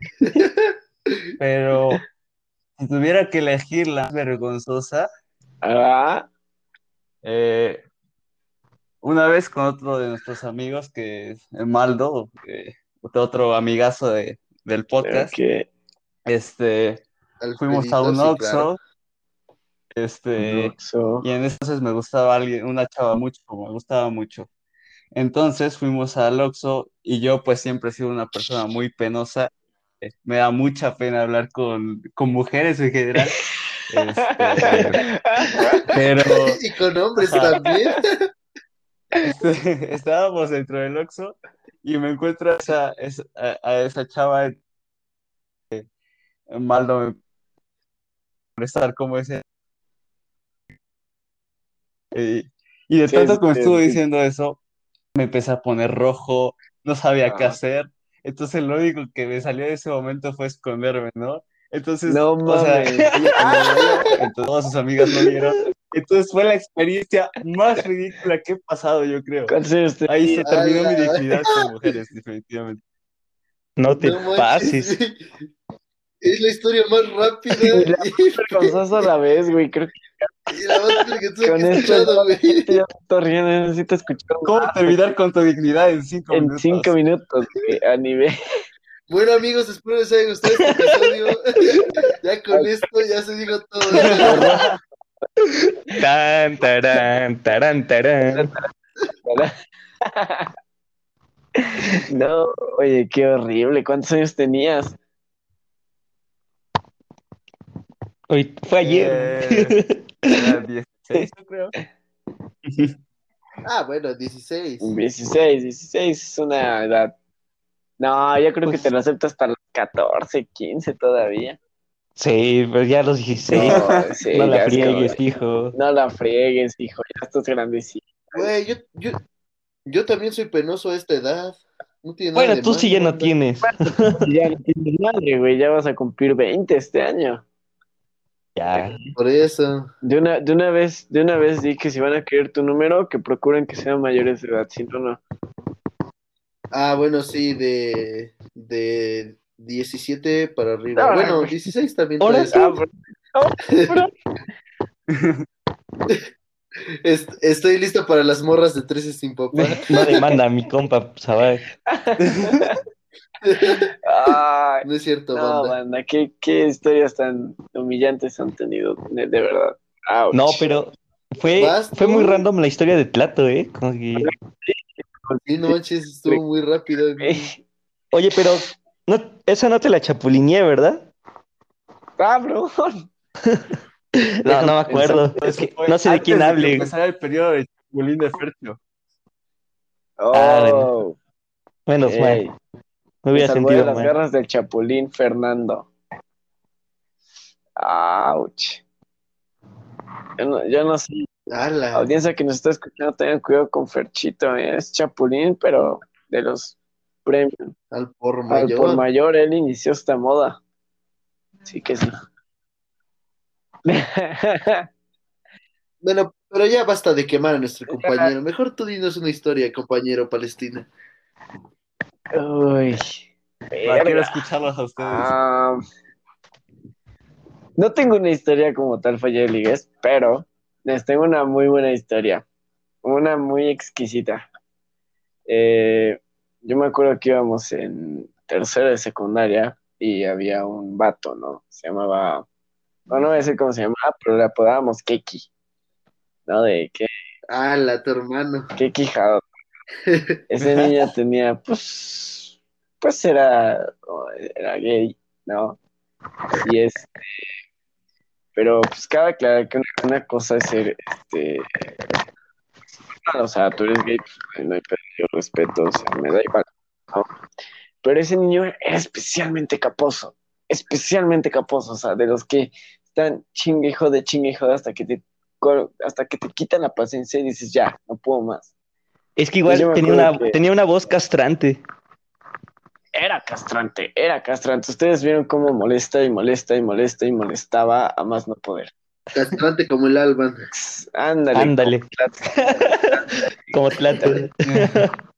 Pero si tuviera que elegir la vergonzosa, Ah, eh, una vez con otro de nuestros amigos, que es Maldo, eh, otro amigazo de- del podcast, este, fuimos a un sí, Oxxo, claro. Este, y en entonces me gustaba alguien, una chava mucho, me gustaba mucho. Entonces fuimos al Oxxo y yo pues siempre he sido una persona muy penosa. eh, Me da mucha pena hablar con, con mujeres en general. Este, pero Y con hombres Ajá. también. este, estábamos dentro del Oxxo y me encuentro a esa, a, a esa chava eh, Maldo me molestar como ese. Y, y de Sí, tanto sí, estuvo sí. diciendo eso, me empecé a poner rojo, no sabía qué hacer. Entonces lo único que me salió de ese momento fue esconderme, ¿no? Entonces, No o sea, entonces todas sus amigas lo vieron. Entonces fue la experiencia más ridícula que he pasado, yo creo. ¿Cuántos años te- Ahí se terminó mi dignidad con mujeres, definitivamente. No te No pases. Es la historia más rápida Y la y, vergonzoso a la vez, güey. Creo que y la con que he esto güey. ya me estoy riendo, necesito escuchar ¿Cómo terminar con tu dignidad en cinco en minutos? cinco minutos, güey, a nivel. Bueno, amigos, espero les haya gustado este episodio. ya con esto ya se dijo todo. Tan, tarán, tarán, tarán. No, oye, qué horrible. ¿Cuántos años tenías? Hoy fue ayer. Eh, era 16, yo creo. Ah, bueno, 16. 16, 16 es una edad. No, yo creo que Pues- te lo acepto hasta los 14, 15 todavía. Sí, pero ya los 16. No, sí, no ya la es friegues, como- hijo. No la friegues, hijo, ya estás grandecito. Güey, yo, yo, yo también soy penoso a esta edad. No tiene nada Bueno, de tú sí ya malo, no tienes. Ya no tienes madre, güey, ya vas a cumplir 20 este año. Ya. Por eso. De una, de una vez, de una vez di que si van a querer tu número, que procuren que sean mayores de edad, si no, no. Ah, bueno, sí, de, de 17 para arriba. Ah, bueno, güey. 16 también. Ahora todavía. Ah, Est- Estoy listo para las morras de 13 sin papá. No demanda a mi compa Sabar. Ay, No es cierto, no, banda. banda, ¿qué, qué historias tan humillantes han tenido, de, de verdad. Ouch. No, pero fue, ¿Vas fue muy random la historia de Tlato, ¿eh? Como que- Sí, no manches, estuvo muy rápido. Eh, Oye, pero no, esa no te la chapulineé, ¿verdad? Cabrón. No, no me acuerdo. Es Eso que no sé de quién hable. empezara el periodo de Chapulín de Fercho. Ah, Oh, Menos mal. Me hubiera salvó de sentido las mal. garras del Chapulín Fernando. Ouch. Yo no, yo no sé, ¡Hala! audiencia que nos está escuchando, tengan cuidado con Ferchito, ¿eh? es Chapulín, pero de los premios. Al por Al mayor. por mayor, él inició esta moda. Sí que sí. Bueno, pero ya basta de quemar a nuestro compañero. Mejor tú dinos una historia, compañero palestina. Uy. Quiero escucharlos a ustedes. Ah, no tengo una historia como tal, Falle Ligues, pero les tengo una muy buena historia. Una muy exquisita. Eh, yo me acuerdo que íbamos en tercero de secundaria y había un vato, ¿no? Se llamaba, no, no voy a decir cómo se llamaba, pero le apodábamos Keki, ¿no? De que ¡Hala, tu hermano! Keki Jado. Ese niño tenía, pues, pues era, era gay, ¿no? Y este, pero pues cabe aclarar que una, cosa es ser, este, o sea, tú eres gay, pues no hay yo respeto, o sea, me da igual, ¿no? Pero ese niño era especialmente caposo, especialmente caposo, o sea, de los que están chingue de chingue hasta que te, hasta que te quitan la paciencia y dices, ya, no puedo más. Es que igual Yo me tenía una, que- tenía una voz castrante. Era castrante, era castrante. Ustedes vieron cómo molesta y molesta y molesta y molestaba a más no poder. Castrante como el Alban. Ándale. Ándale. Como Tlato.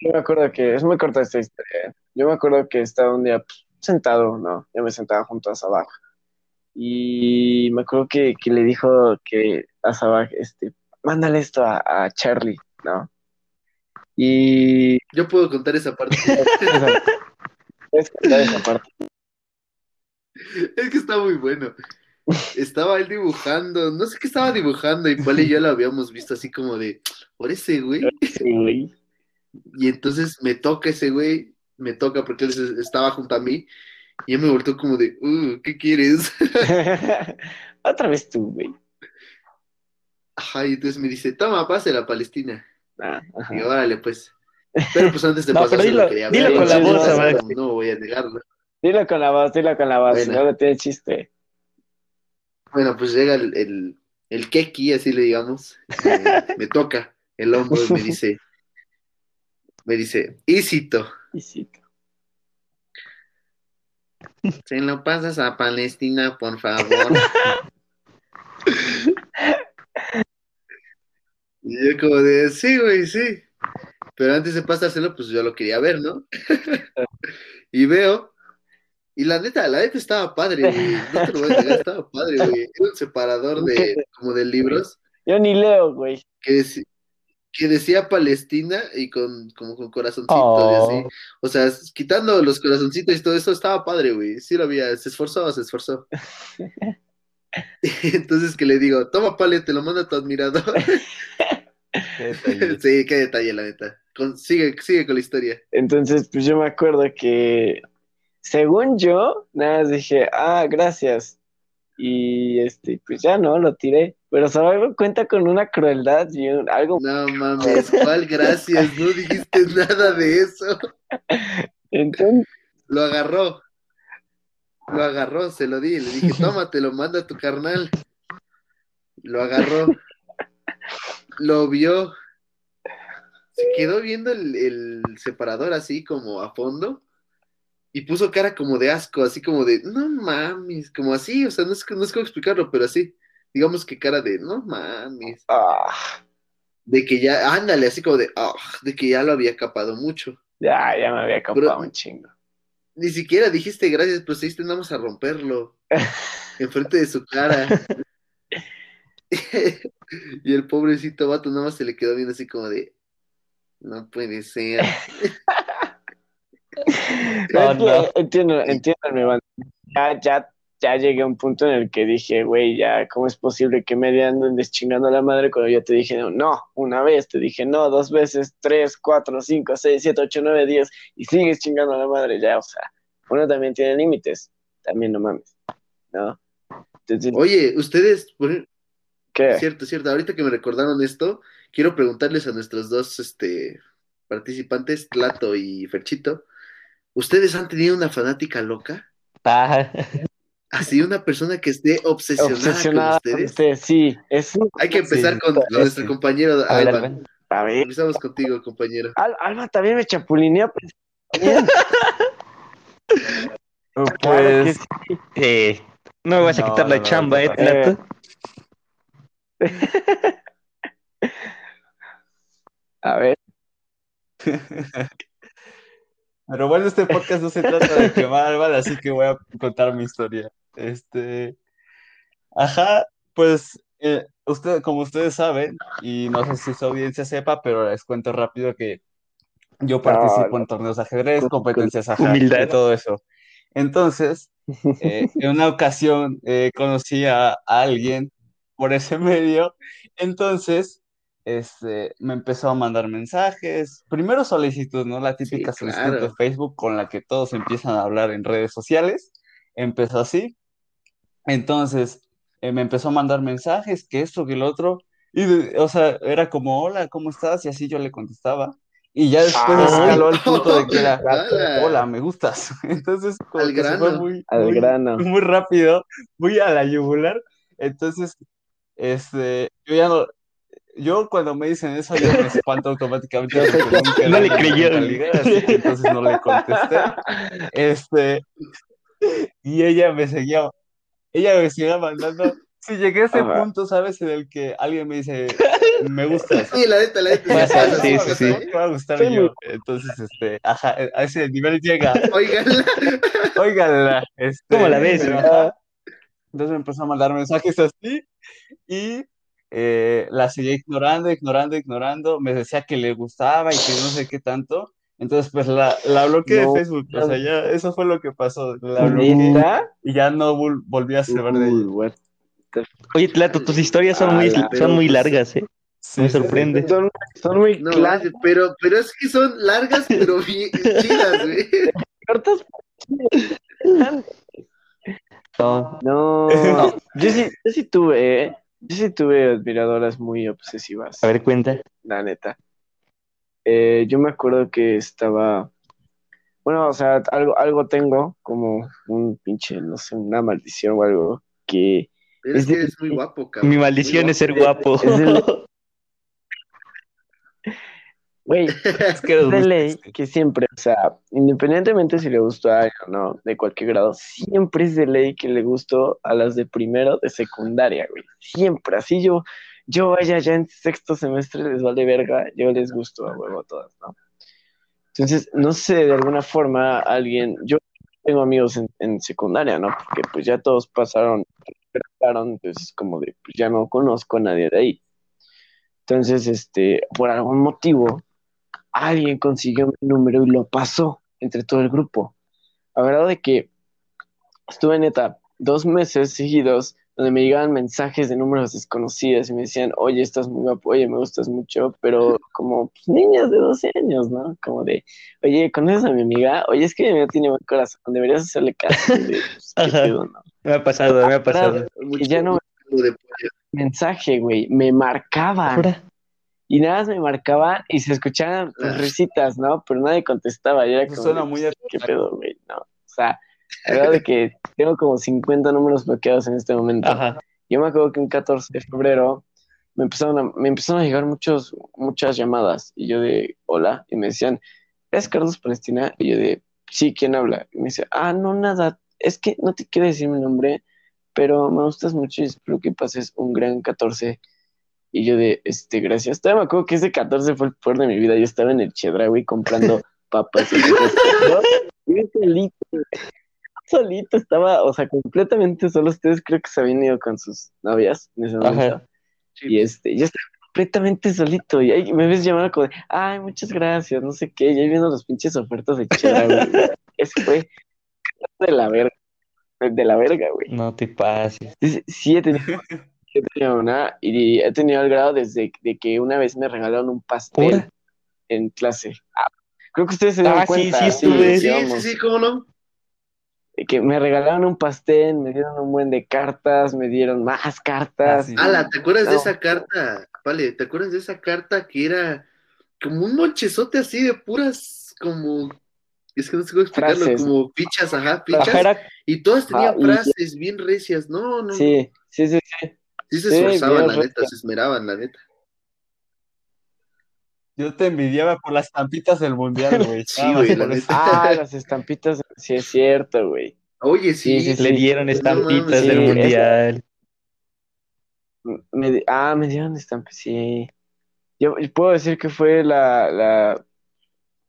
Yo me acuerdo que, es muy corta esta historia. Yo me acuerdo que estaba un día pues, sentado, ¿no? Yo me sentaba junto a Sabaj. Y me acuerdo que, que le dijo que a Sabaj, este, mándale esto a, a Charlie, ¿no? Y Yo puedo contar esa parte. puedes contar esa parte. Es que está muy bueno. Estaba él dibujando, no sé qué estaba dibujando, y Paul y yo lo habíamos visto así como de, por ese güey. Sí, güey. Y entonces me toca ese güey, me toca porque él estaba junto a mí, y yo me volteó como de, uh, ¿qué quieres? Otra vez tú, güey. Ajá, y entonces me dice, toma, pase la Palestina. Ah. Y órale, pues. Pero pues antes de No, pasar dilo- quería dilo ver, con la voz, no, no voy a negarlo. Dilo con la voz, dilo con la voz, Bueno. luego tiene chiste. Bueno, pues llega el, el, el keki, así le digamos, eh, me toca el hombro y me dice, me dice, Isito, sí. se lo pasas a Palestina, por favor. Y yo como de, sí, güey, sí. Pero antes de pasárselo, pues yo lo quería ver, ¿no? Y veo, y la neta, la neta estaba padre, güey. No te lo voy a negar, estaba padre, güey. Era un separador de, como de libros Yo ni leo, güey. que, decía Palestina y con, como con corazoncitos Oh. y así. O sea, quitando los corazoncitos y todo eso, estaba padre, güey. Sí lo había, se esforzó, se esforzó. Entonces que le digo, toma Pale, te lo manda tu admirador. Qué detalle. sí, qué detalle, la neta. Con- sigue, sigue con la historia. Entonces, pues yo me acuerdo que, según yo, nada más dije, ah, gracias. Y este, pues ya no, lo tiré. Pero Sabago cuenta con una crueldad y un- algo. No mames, ¿cuál gracias? No dijiste nada de eso. Entonces, Lo agarró. Lo agarró, se lo di. Le dije, toma, te lo manda a tu carnal. Lo agarró. Lo vio. Se quedó viendo el, el separador así como a fondo. Y puso cara como de asco, así como de, no mames, como así, o sea, no es, no es como explicarlo, pero así. Digamos que cara de, no mames. ah, De que ya, ándale, así como de, ah, de que ya lo había capado mucho. ya, ya me había capado Pero- un chingo. Ni siquiera dijiste gracias, pero seguiste más a romperlo. Enfrente de su cara. y el pobrecito vato nada más se le quedó viendo así como de. No puede ser. No. entiendo, entiéndanme, banda. Ya, ya, ya llegué a un punto en el que dije, güey, ya, ¿cómo es posible que me anden deschingando a la madre cuando yo te dije, no, una vez, te dije, no, dos veces, tres, cuatro, cinco, seis, siete, ocho, nueve, diez, y sigues chingando a la madre, ya, o sea, uno también tiene límites, también no mames, ¿no? Entonces, Oye, ustedes, por- ¿qué? cierto, cierto, ahorita que me recordaron esto, quiero preguntarles a nuestros dos este, participantes, Tlato y Ferchito, ¿ustedes han tenido una fanática loca? Ah, Así, una persona que esté obsesionada, Obsesionada con ustedes. usted, sí, es un- Hay que empezar Sí, con, con nuestro compañero a ver, Alban. Alban. a ver, Empezamos contigo, compañero. Al- Alma también me chapulineó, pues. Claro Pues, sí. Eh, no me vas a No, quitar la no, chamba, no, ¿eh. Tlato? A ver, Pero bueno, este podcast no se trata de quemar al Val, así que voy a contar mi historia. Este, ajá, pues eh, usted, como ustedes saben, y no sé si su audiencia sepa, pero les cuento rápido que yo participo no. en torneos de ajedrez, competencias Humildad. de todo eso. Entonces, eh, en una ocasión eh, conocí a, a alguien por ese medio, entonces este, me empezó a mandar mensajes, primero solicitud, ¿no? La típica Sí, solicitud de. Facebook con la que todos empiezan a hablar en redes sociales, empezó así, entonces eh, me empezó a mandar mensajes, que esto, que el otro, y de- o sea, era como, hola, ¿cómo estás? Y así yo le contestaba. Y ya después Ay. escaló al punto de que era, hola, me gustas. Entonces, como Al que se fue grano. muy, Al muy, grano. muy rápido, muy a la yugular. Entonces, este, yo ya no, yo cuando me dicen eso, yo me espanto automáticamente nunca no le creyeron. ligar, así que entonces no le contesté. Este, y ella me seguía, ella me seguía mandando. Si llegué a ese Ajá. punto, ¿sabes? En el que alguien me dice, me gusta. Sí, la neta, la neta. Sí, sí, ¿eh? Me va a gustar yo. Entonces, este, ajá, a ese nivel llega. Óiganla. Óigala. Este, ¿Cómo la ves? pero. Entonces me empezó a mandar mensajes así y eh, la seguía ignorando, ignorando, ignorando. Me decía que le gustaba y que no sé qué tanto. Entonces, pues la, la bloqueé No, de Facebook. O sea, ya eso fue lo que pasó. La bloqueé y ya no vol- volví a saber de ella. Oye, Tlato, tus historias son muy, son muy largas, ¿eh? Sí, Me sí, sí. sorprende. Son, son muy No, clásicas. pero, pero es que son largas, pero bien chidas, güey. cortas. No. No, No. Yo, sí, yo sí tuve, ¿eh? Yo sí tuve admiradoras muy obsesivas, A ver, cuenta. la neta. Eh, yo me acuerdo que estaba, bueno, o sea, algo, algo tengo, como un pinche, no sé, una maldición o algo, que es Es que de- eres muy guapo, cabrón. Mi maldición es ser guapo. Es del- Güey, Es que de ley que siempre, o sea, independientemente si le gustó a alguien o no, de cualquier grado, siempre es de ley que le gustó a las de primero de secundaria, güey. Siempre, así yo, yo vaya ya en sexto semestre les vale verga, yo les gusto a huevo a todas, ¿no? Entonces, no sé, de alguna forma alguien, yo tengo amigos en, en secundaria, ¿no? Porque pues ya todos pasaron, pasaron, pues es como de, pues ya no conozco a nadie de ahí. Entonces, este, por algún motivo, alguien consiguió mi número y lo pasó entre todo el grupo. A verdad de que estuve neta dos meses seguidos donde me llegaban mensajes de números desconocidos y me decían, oye, estás muy guapo, oye, me gustas mucho, pero como pues, niñas de 12 años, ¿no? Como de, oye, ¿conoces a mi amiga? Oye, es que mi amiga tiene buen corazón, deberías hacerle caso. De, pues, ¿qué Ajá. pedo, no? Me ha pasado, me ha pasado. Y ya no de pollo. mensaje, güey, me marcaban. Ahora, Y nada más me marcaban y se escuchaban Ah. tus risitas, ¿no? Pero nadie contestaba. Y era como, suena muy pues, ¿qué pedo, güey? No. O sea, la verdad de que tengo como 50 números bloqueados en este momento. Ajá. Yo me acuerdo que un 14 de febrero me empezaron a, me empezaron a llegar muchos, muchas llamadas. Y yo de, hola. Y me decían, ¿es Carlos Palestina? Y yo de, sí, ¿quién habla? Y me dice, ah, no, nada. Es que no te quiero decir mi nombre, pero me gustas mucho y espero que pases un gran 14. Y yo de, este, gracias. Todavía me acuerdo que ese 14 fue el peor de mi vida. Yo estaba en el Chedraui comprando papas y cosas, ¿no? Y yo solito, güey. solito estaba, o sea, completamente solo. Ustedes creo que se habían ido con sus novias en ese momento. Ajá. Y este, yo estaba completamente solito. Y ahí me ves llamar como de, ay, muchas gracias, no sé qué. Y ahí viendo las pinches ofertas de Chedraui. güey. Ese fue de la verga. De la verga, güey. No te pases. Sí, una y he tenido el grado desde de que una vez me regalaron un pastel en clase. Ah, creo que ustedes se dieron Ah, sí, cuenta. sí estuve. Sí, sí, ¿cómo no? de que me regalaron un pastel, me dieron un buen de cartas, me dieron más cartas. Ah. Ala, ¿te acuerdas de esa carta? Vale, ¿te acuerdas de esa carta que era como un monchezote así de puras, como, es que no sé cómo explicarlo, Frases. como fichas, ajá, fichas, era- y todas tenían Ah, y- frases bien recias, no, no, no, Sí, sí, sí, sí. Sí se esforzaban, la neta, se esmeraban, la neta. Yo te envidiaba por las estampitas del mundial, güey. Sí, güey, la neta. Ah, las estampitas, sí es cierto, güey. Oye, sí, Sí, sí, le dieron estampitas del sí, mundial. Me ah, me dieron estampas, sí. Yo yo puedo decir que fue la, la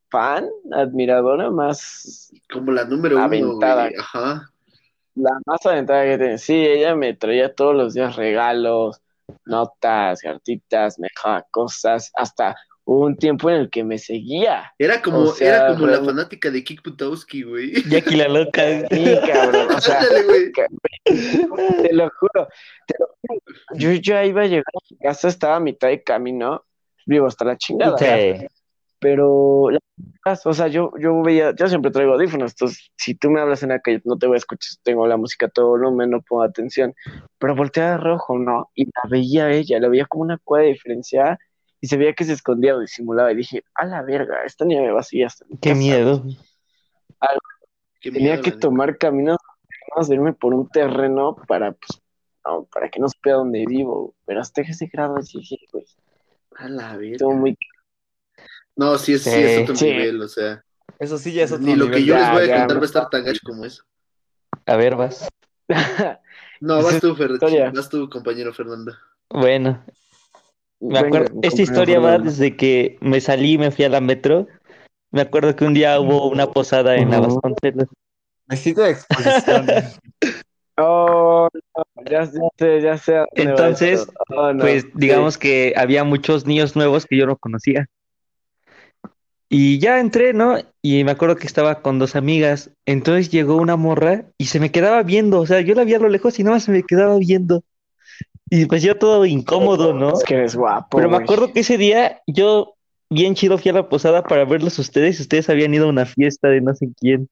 fan, admiradora más como la número uno, Aventada. güey, ajá. La más aventada que tenía. Sí, ella me traía todos los días regalos, notas, cartitas, me dejaba cosas. Hasta hubo un tiempo en el que me seguía. Era como, O sea, era como la realmente- fanática de Kik Butowski, güey. Jackie la loca. Sí, cabrón. O sea, Ándale, güey. te lo juro. Te lo juro. Yo ya iba a llegar a casa, estaba a mitad de camino. Vivo hasta la chingada. Sí. Pero, las- o sea, yo, yo veía, yo siempre traigo audífonos, entonces si tú me hablas en la calle, no te voy a escuchar, tengo la música a todo volumen, no pongo atención, pero volteaba de rojo, ¿no? Y la veía ella, la veía como una cuadra diferenciada y se veía que se escondía o disimulaba y dije, a la verga, esta niña me va a seguir hasta mi Qué casa". miedo. Qué Tenía miedo, que la tomar caminos, irme por un terreno para, pues, no, para que no se vea donde vivo, pero hasta ese grado dije, güey, A la verga. estuvo muy... No, sí es, sí Sí, es otro sí. nivel, o sea. Eso sí ya es otro Ni lo nivel. que yo Ya, les voy a ya, contar va a estar tan gacho como eso. A ver, vas. No, vas tú, Fer, vas tú, compañero Fernando. Bueno, Me acuerdo, Venga, esta historia va desde que me salí y me fui a la metro. Me acuerdo que un día hubo una posada en Ujú. Vasconcelos. Besito de exposición. Oh, no, ya, ya sé, ya sé. Entonces. Oh, no, Pues sí. digamos que había muchos niños nuevos que yo no conocía. Y ya entré, ¿no? Y me acuerdo que estaba con dos amigas. Entonces llegó una morra y se me quedaba viendo. O sea, yo la vi a lo lejos y nada más se me quedaba viendo. Y pues yo todo incómodo, ¿no? Es que eres guapo, Pero me güey. acuerdo que ese día yo bien chido fui a la posada para verlos ustedes ustedes habían ido a una fiesta de no sé quién.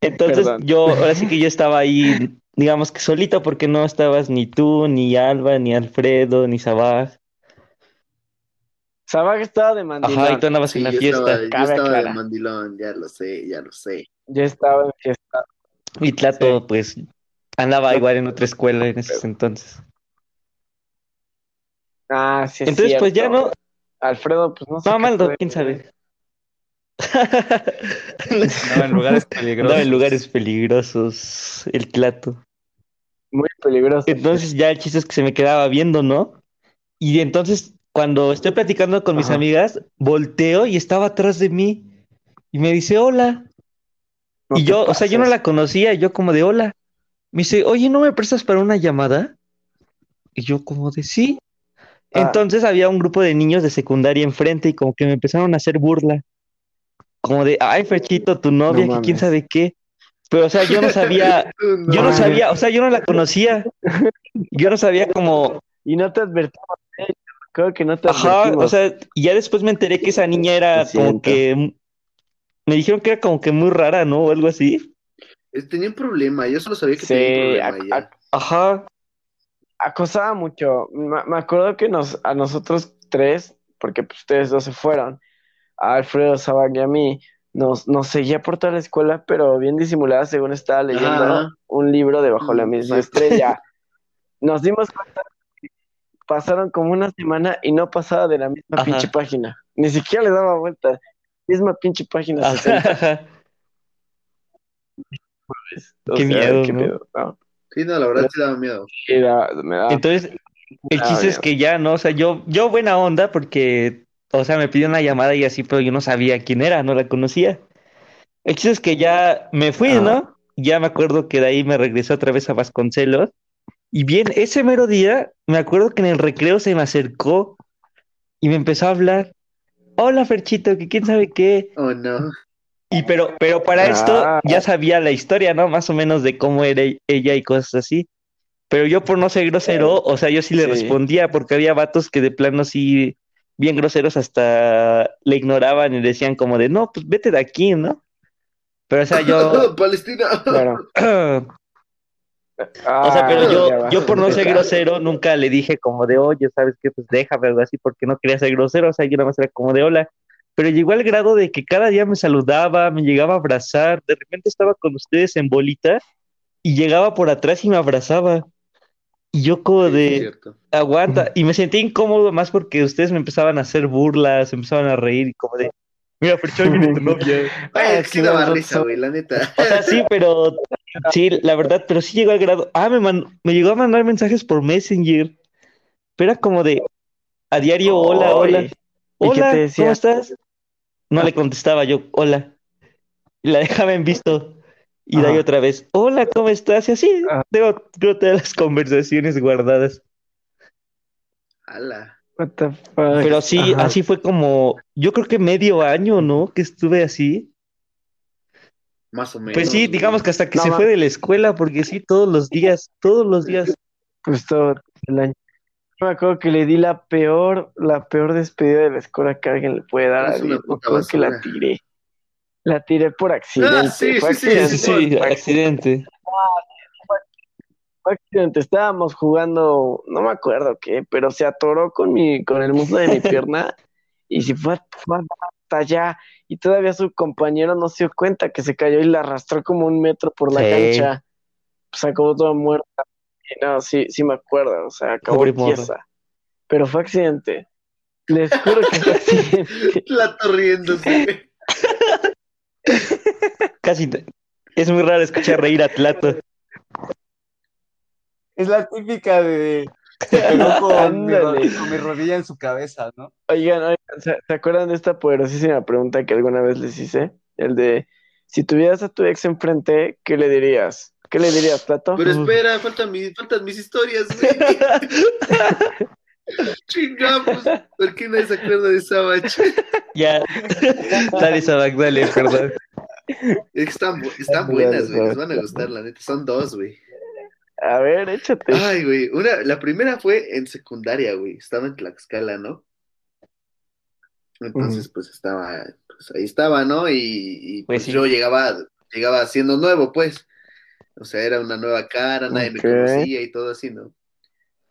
Entonces Perdón. yo, ahora sí que yo estaba ahí, digamos que solita porque no estabas ni tú, ni Alba, ni Alfredo, ni Sabaj. Sabag estaba de mandilón. Ajá, y tú andabas Sí, en la yo fiesta. estaba, yo estaba de mandilón, ya lo sé, ya lo sé. Yo estaba en fiesta. Y Tlato, pues, andaba igual en otra escuela en esos entonces. Ah, sí, es Entonces, pues ya no, Alfredo, pues no sé. no, Maldo, quién sabe. No, en lugares peligrosos. Andaba en lugares peligrosos, el Tlato. Muy peligroso. Entonces ya el chiste es que se me quedaba viendo, ¿no? Y entonces cuando estoy platicando con mis Ajá. amigas, volteo y estaba atrás de mí y me dice hola. No y yo, o sea, yo no la conocía, y yo como de hola. Me dice, oye, ¿no me prestas para una llamada? Y yo como de sí. Ah. Entonces había un grupo de niños de secundaria enfrente y como que me empezaron a hacer burla. Como de, ay, Ferchito, tu novia, No que quién sabe qué. Pero, o sea, yo no sabía, no. yo no sabía, o sea, yo no la conocía. Yo no sabía como, Y no te advertimos. Creo que no te Ajá, o sea, y ya después me enteré que esa niña era Lo como siento. que me dijeron que era como que muy rara, ¿no? O algo así. Tenía un problema, yo solo sabía que Sí, tenía un problema. ya. Ajá. acosaba mucho. Me, me acuerdo que nos, a nosotros tres, porque pues, ustedes dos se fueron, a Alfredo, Sabag y a mí, nos, nos seguía por toda la escuela, pero bien disimulada, según estaba leyendo Ajá. un libro de Bajo la Mm, misma exacto. estrella. Nos dimos cuenta pasaron como una semana y no pasaba de la misma Ajá. pinche página. Ni siquiera le daba vuelta. Misma pinche página 60. Ajá. O Qué sea, miedo, qué ¿no? No, Sí, no, la verdad sí daba miedo. era- me daba- Entonces, el chiste es que ya, ¿no? O sea, yo, yo buena onda porque, o sea, me pidió una llamada y así, pero yo no sabía quién era, no la conocía. El chiste es que ya me fui, Ah. ¿no? Ya me acuerdo que de ahí me regresé otra vez a Vasconcelos. Y bien, ese mero día, me acuerdo que en el recreo se me acercó y me empezó a hablar. Hola, Ferchito, que quién sabe qué. Oh, no. Y pero, pero para esto Ah. ya sabía la historia, ¿no? Más o menos de cómo era ella y cosas así. Pero yo por no ser grosero, o sea, yo sí le Sí. respondía porque había vatos que de plano sí, bien groseros, hasta le ignoraban y decían como de, no, pues vete de aquí, ¿no? Pero o sea, yo, Palestina. Claro. o sea, pero Ah, yo, yo por no ser grosero nunca le dije como de, oye, ¿sabes qué? Pues déjame algo así porque no quería ser grosero, o sea, yo nada más era como de hola. Pero llegó al grado de que cada día me saludaba, me llegaba a abrazar, de repente estaba con ustedes en bolita y llegaba por atrás y me abrazaba. Y yo como Sí, de, aguanta, y me sentí incómodo más porque ustedes me empezaban a hacer burlas, empezaban a reír y como de, mira, Fercho, ahí viene tu novia. Ay, Ah, es que sí daba risa, güey, la neta. O sea, sí, pero sí, la verdad, pero sí llegó al grado. Ah, me, man- me llegó a mandar mensajes por Messenger. Pero era como de a diario, hola, hola. ¿y qué Hola, te decía? ¿cómo estás? No le contestaba yo, hola. Y la dejaba en visto. Y de ahí otra vez, hola, ¿cómo estás? Y así, Ah. tengo, tengo todas las conversaciones guardadas. Ala. What the fuck? Pero sí, Ajá. así fue como, yo creo que medio año, ¿no? Que estuve así. Más o menos. Pues sí, digamos que hasta que No, se fue de la escuela, porque sí, todos los días, todos los días. Pues todo el año. Yo me acuerdo que le di la peor, la peor despedida de la escuela que alguien le puede dar a alguien. Que la tiré. La tiré por accidente. sí, fue sí, sí, accidente. Sí, sí, sí, accidente. Fue accidente. Estábamos jugando, no me acuerdo qué, pero se atoró con mi, con el muslo de mi pierna y se fue, fue hasta allá. Y todavía su compañero no se dio cuenta que se cayó y la arrastró como un metro por la Sí. cancha. Pues acabó toda muerta. Y no, sí, sí me acuerdo, o sea, acabó tiesa. Pero fue accidente. Les juro que fue accidente. Plato riéndose. Casi es muy raro escuchar reír a Tlato. Es la típica de Se pegó con mi, con rodilla en su cabeza, ¿no? Oigan, oigan, ¿se, se acuerdan de esta poderosísima pregunta que alguna vez les hice? El de, si tuvieras a tu ex enfrente, ¿qué le dirías? ¿Qué le dirías, Plato? Pero espera, faltan, mi- faltan mis historias, güey. Chingamos. ¿Por qué nadie se acuerda de Savage? Ya. Dale, Sabac, dale, perdón. Están, están buenas, güey. Les van a gustar, la neta. Son dos, güey. A ver, échate. Ay, güey. Una, la primera fue en secundaria, güey. Estaba en Tlaxcala, ¿no? Entonces, pues estaba, pues ahí estaba, ¿no? Y, y, Pues pues, sí. yo llegaba, llegaba siendo nuevo, pues. O sea, era una nueva cara, nadie me conocía y todo así, ¿no?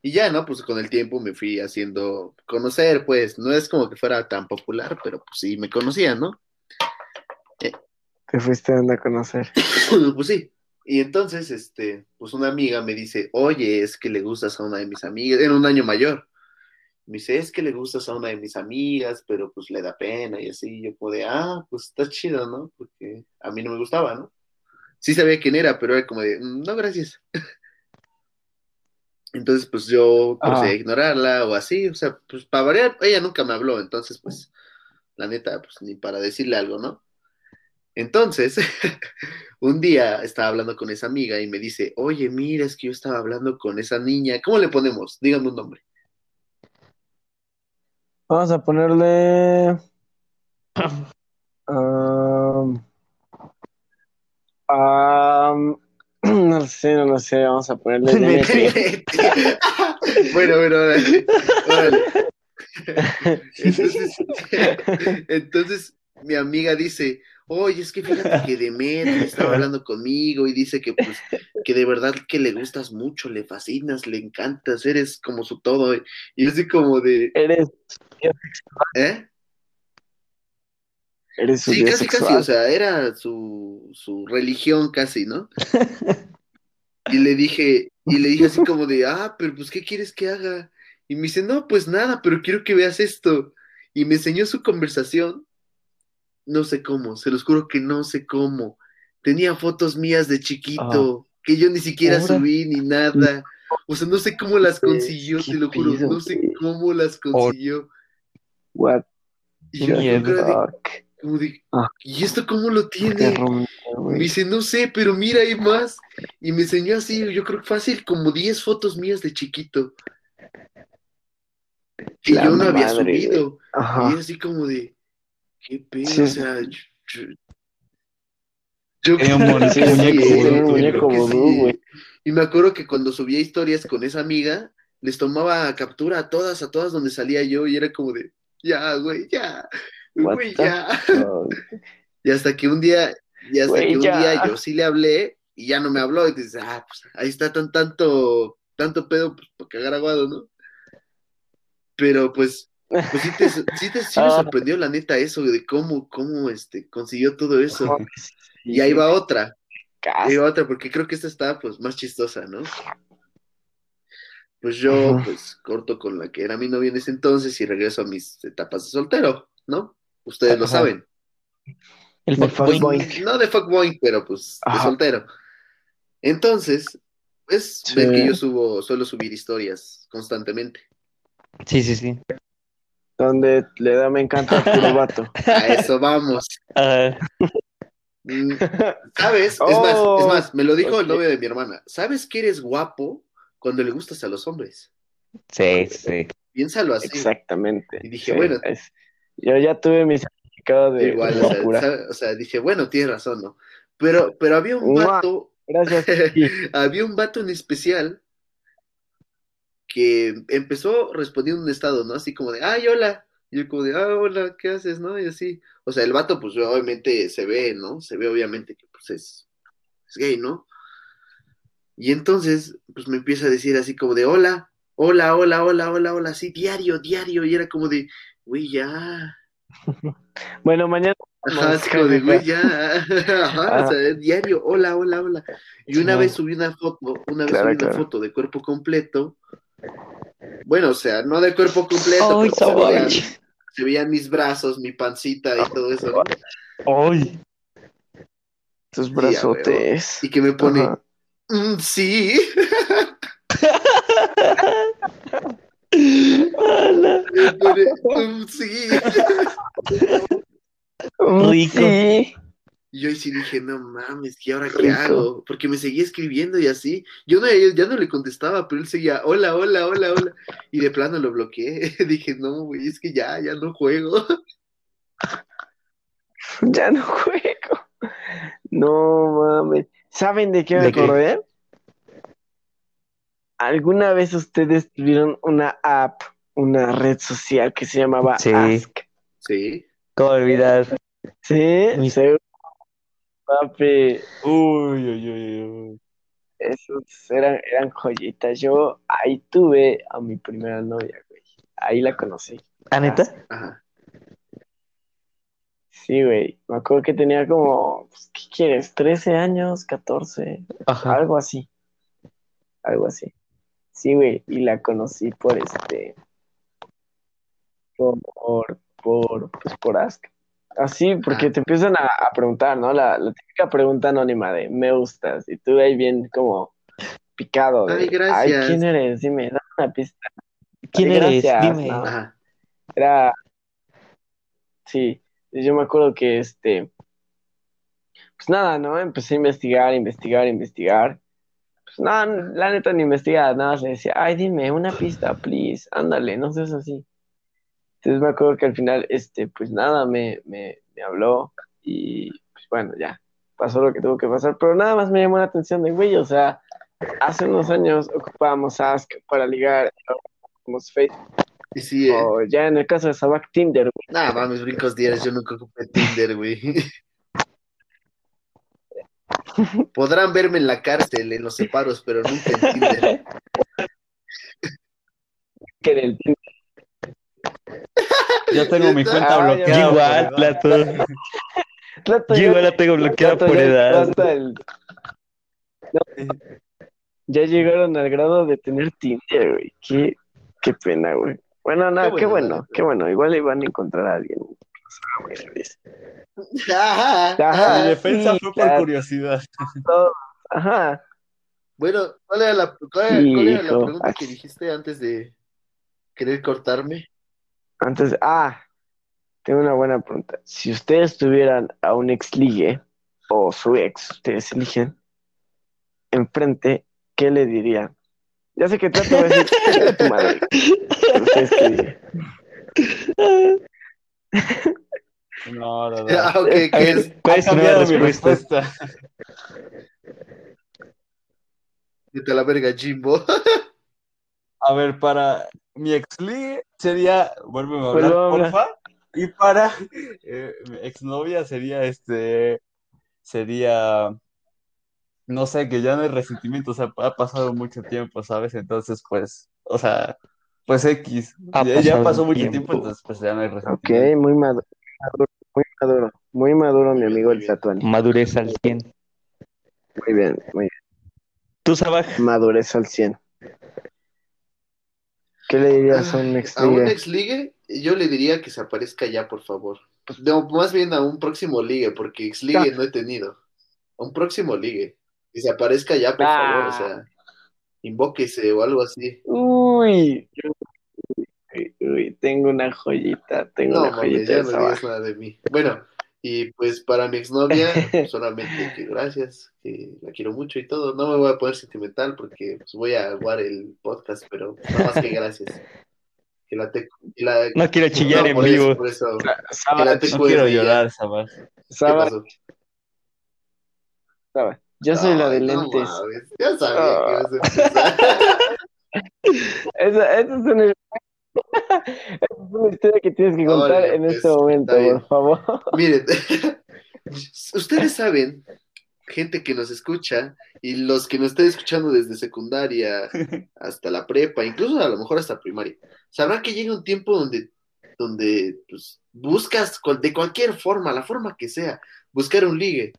Y ya, ¿no? Pues con el tiempo me fui haciendo conocer, pues. No es como que fuera tan popular, pero pues sí me conocían, ¿no? Te fuiste dando a conocer. pues sí. Y entonces, este, pues una amiga me dice, oye, es que le gustas a una de mis amigas, era un año mayor. Me dice, es que le gustas a una de mis amigas, pero pues le da pena y así. Yo como de, ah, pues está chido, ¿no? Porque a mí no me gustaba, ¿no? Sí sabía quién era, pero era como de, "Mm, no, gracias. Entonces, pues yo procedí Ah. a ignorarla o así, o sea, pues para variar, ella nunca me habló, entonces, pues, la neta, pues ni para decirle algo, ¿no? Entonces, un día estaba hablando con esa amiga y me dice, oye, mira, es que yo estaba hablando con esa niña, ¿cómo le ponemos? Dígame un nombre. Vamos a ponerle. um, um, no sé, no lo sé. Vamos a ponerle. Bueno, bueno, órale, órale. Entonces, entonces mi amiga dice, oye, es que fíjate que Demetri estaba hablando conmigo y dice que pues que de verdad que le gustas mucho, le fascinas, le encantas, eres como su todo. Y yo así como de, Eres, ¿eh? eres su Sí, casi, casi, o sea, era su, su religión casi, ¿no? Y le dije, y le dije así como de, ah, pero pues, ¿qué quieres que haga? Y me dice, no, pues nada, pero quiero que veas esto. Y me enseñó su conversación, no sé cómo, se los juro que no sé cómo. Tenía fotos mías de chiquito, que yo ni siquiera Ahora. subí ni nada. O sea, no sé cómo las consiguió, ¿Qué te lo juro, pido, no sé cómo las consiguió. What Y yo de- como de, Ah. ¿y esto cómo lo tiene? Me dice, no sé, pero mira, hay más. Y me enseñó así, yo creo que fácil, como 10 fotos mías de chiquito. Que La yo no había subido. Y Ajá. es así como de, ¿qué pedo? Sí. O sea, yo. yo- yo muñeco, güey. Y me acuerdo que cuando subía historias con esa amiga, les tomaba captura a todas, a todas donde salía yo, y era como de, ya, güey, ya, What güey, ya. Y hasta que un día, y hasta Güey, que un ya. día yo sí le hablé y ya no me habló. Y dices, ah, pues ahí está tan tanto, tanto pedo, pues para cagar aguado, ¿no? Pero pues, pues sí, te, sí, te- sí me Ah. sorprendió la neta eso de cómo, cómo este, consiguió todo eso. Y ahí va otra, ahí va otra, porque creo que esta está pues más chistosa, ¿no? Pues yo, pues, corto con la que era mi novia en ese entonces y regreso a mis etapas de soltero, ¿no? Ustedes lo saben. El De fuckboy. fuckboy. No de fuckboy, pero pues de soltero. Entonces, es Sí. ven que yo subo, suelo subir historias constantemente. Sí, sí, sí. Donde le da me encanta a puro vato. A eso vamos. Mm, ¿Sabes? Es más, es Oh, más, me lo dijo el novio de mi hermana. ¿Sabes que eres guapo cuando le gustas a los hombres? sí, sí. Piénsalo así. Exactamente. Y dije, Sí, bueno. es- yo ya tuve mi certificado de, Igual, o sea, o sea, dije, bueno, tienes razón, ¿no? Pero, pero había un vato, Gracias. Había un vato en especial que empezó respondiendo un estado, ¿no? Así como de, ay, hola. Y yo como de, ah, hola, ¿qué haces, no? Y así. O sea, el vato, pues obviamente se ve, ¿no? Se ve obviamente que pues es, es gay, ¿no? Y entonces, pues me empieza a decir así como de, hola, hola, hola, hola, hola, hola, así, diario, diario. Y era como de, güey, ya. Bueno, mañana. Ajá, así como de, güey, ya. Ajá, o sea, diario, hola, hola, hola. Y una vez subí una foto, una vez Claro, subí una foto de cuerpo completo. Bueno, o sea, no de cuerpo completo, Ay, pero se veían, Savage. se veían mis brazos, mi pancita y todo eso. Ay. Tus brazotes. Y que me pone, Ajá. "Mm, sí. Ala, Pone, "Um, sí. Mm, Rico. Sí. Y yo ahí sí dije, no mames, ¿y ahora qué hago? Porque me seguía escribiendo y así. Yo no, ya no le contestaba, pero él seguía, hola, hola, hola, hola. Y de plano lo bloqueé. Dije, no, güey, es que ya, ya no juego. Ya no juego. No mames. ¿Saben de qué me ¿De qué? acordé? ¿Alguna vez ustedes tuvieron una app, una red social que se llamaba Sí. Ask? Sí. ¿Cómo olvidar? Sí, seguro. Papi, Uy, uy, uy, uy. esos eran, eran joyitas. Yo ahí tuve a mi primera novia, güey. Ahí la conocí. ¿Ah, neta? Ajá. Sí, güey. Me acuerdo que tenía como, pues, ¿qué quieres? ¿13 años? ¿14? Ajá. Algo así. Algo así. Sí, güey. Y la conocí por este. Por, por, pues por Ask. Así, porque Ah. te empiezan a, a preguntar, ¿no? La, la típica pregunta anónima de me gustas. Y tú ahí bien como picado. De, Ay, gracias. ¿quién eres? Dime, dame una pista. ¿Quién Ay, eres? gracias, Dime. no. Ajá. Era. Sí, yo me acuerdo que este. Pues nada, ¿no? Empecé a investigar, investigar, investigar. Pues nada, la neta ni investigaba, nada más le decía, ay, dime una pista, please, ándale, no seas así. Entonces me acuerdo que al final, este, pues nada, me, me, me habló y pues bueno, ya, pasó lo que tuvo que pasar, pero nada más me llamó la atención de, güey, o sea, hace unos años ocupábamos Ask para ligar, ocupábamos Facebook, sí, eh. o ya en el caso de Sabac, Tinder, güey. Nah, mames, brincos diarios, yo nunca ocupé Tinder, güey. Podrán verme en la cárcel, en los separos, pero nunca en Tinder. que en el Tinder. Yo tengo mi cuenta Ah, bloqueada. Igual. Plato. Plato, Yo igual la tengo bloqueada Plato, por edad. el- No, ya llegaron al grado de tener Tinder, güey. Qué, qué pena, güey. Bueno, nada, Qué qué bueno, qué bueno. Igual iban a encontrar a alguien. feliz. Ajá, Ajá. Mi defensa sí, fue por claro. curiosidad. Ajá. Bueno, ¿cuál era la, cuál era- Sí, cuál era la pregunta que dijiste antes de querer cortarme? Antes, ah, tengo una buena pregunta. Si ustedes tuvieran a un ex ligue o su ex, ustedes eligen, enfrente, ¿qué le dirían? Ya sé que trato de decir, "Chinga tu madre. Pero ustedes qué dirían? No, no, no. Ah, A ¿qué es? ¿Cuál es cambiado mi respuesta? respuesta. Vete a la verga, Jimbo. A ver, para mi ex ligue sería, vuélveme a hablar, Vuelve a hablar. porfa. Y para eh, mi exnovia sería este, sería, no sé, que ya no hay resentimiento, o sea, ha pasado mucho tiempo, ¿sabes? Entonces, pues, o sea, pues X, Ha ya, pasó mucho tiempo. tiempo, entonces pues ya no hay Ok, resentimiento. muy maduro, muy maduro, muy maduro, mi amigo el Tatuani. Madurez al 100. Muy bien, muy bien. ¿Tú, Sabaj? Madurez al 100. ¿Qué le dirías a un ex A un ligue? ex ligue, yo le diría que se aparezca ya, por favor. No, más bien a un próximo ligue, porque ex ligue no he tenido. A un próximo ligue. Que se aparezca ya, por Ah. favor, o sea, invóquese o algo así. Uy, uy, uy, tengo una joyita, tengo No, una joyita ya de no digas nada de mí. Bueno, y pues para mi exnovia, solamente que gracias, que la quiero mucho y todo. No me voy a poner sentimental porque pues, voy a aguar el podcast, pero nada más que gracias. Que la te, que la- No quiero chillar No, en por eso, vivo. por eso. Que la Sabaj, te No quiero llorar, Sabaj. ¿Qué Sabaj, pasó? Sabaj. Yo soy la de no lentes. mames, ya sabía que ibas a empezar. Esa, esa es una, una historia que tienes que contar en pues, este momento, por favor. Miren, ustedes saben, gente que nos escucha y los que nos estén escuchando desde secundaria hasta la prepa, incluso a lo mejor hasta primaria, sabrán que llega un tiempo donde, donde pues, buscas cual- de cualquier forma, la forma que sea, buscar un ligue.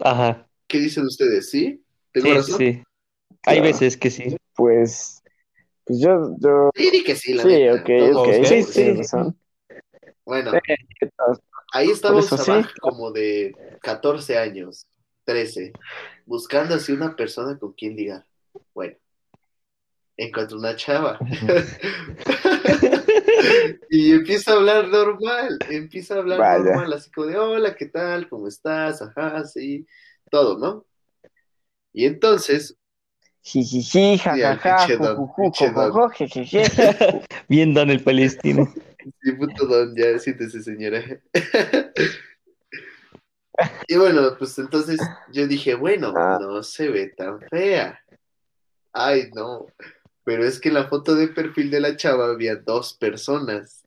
Ajá. ¿Qué dicen ustedes? ¿Sí? ¿Tengo Sí, razón? sí. Hay Claro. veces que sí. Pues, pues yo, yo, Sí, di que sí, la sí, neta. ok, Todos, ok, Sí, todos. sí, razón. Bueno, ahí estamos eso abajo como de 14 años, 13, buscando así una persona con quien ligar. Bueno, encuentro una chava. y empieza a hablar normal, empieza a hablar Vaya. normal, así como de, hola, ¿qué tal? ¿Cómo estás? Ajá, sí, todo, ¿no? Y entonces, Jijiji, jajaja. Bien, don el palestino. sí, puto don, ya siéntese, señora. y bueno, pues entonces yo dije, bueno, Ah. no se ve tan fea. Ay, no. Pero es que en la foto de perfil de la chava había dos personas.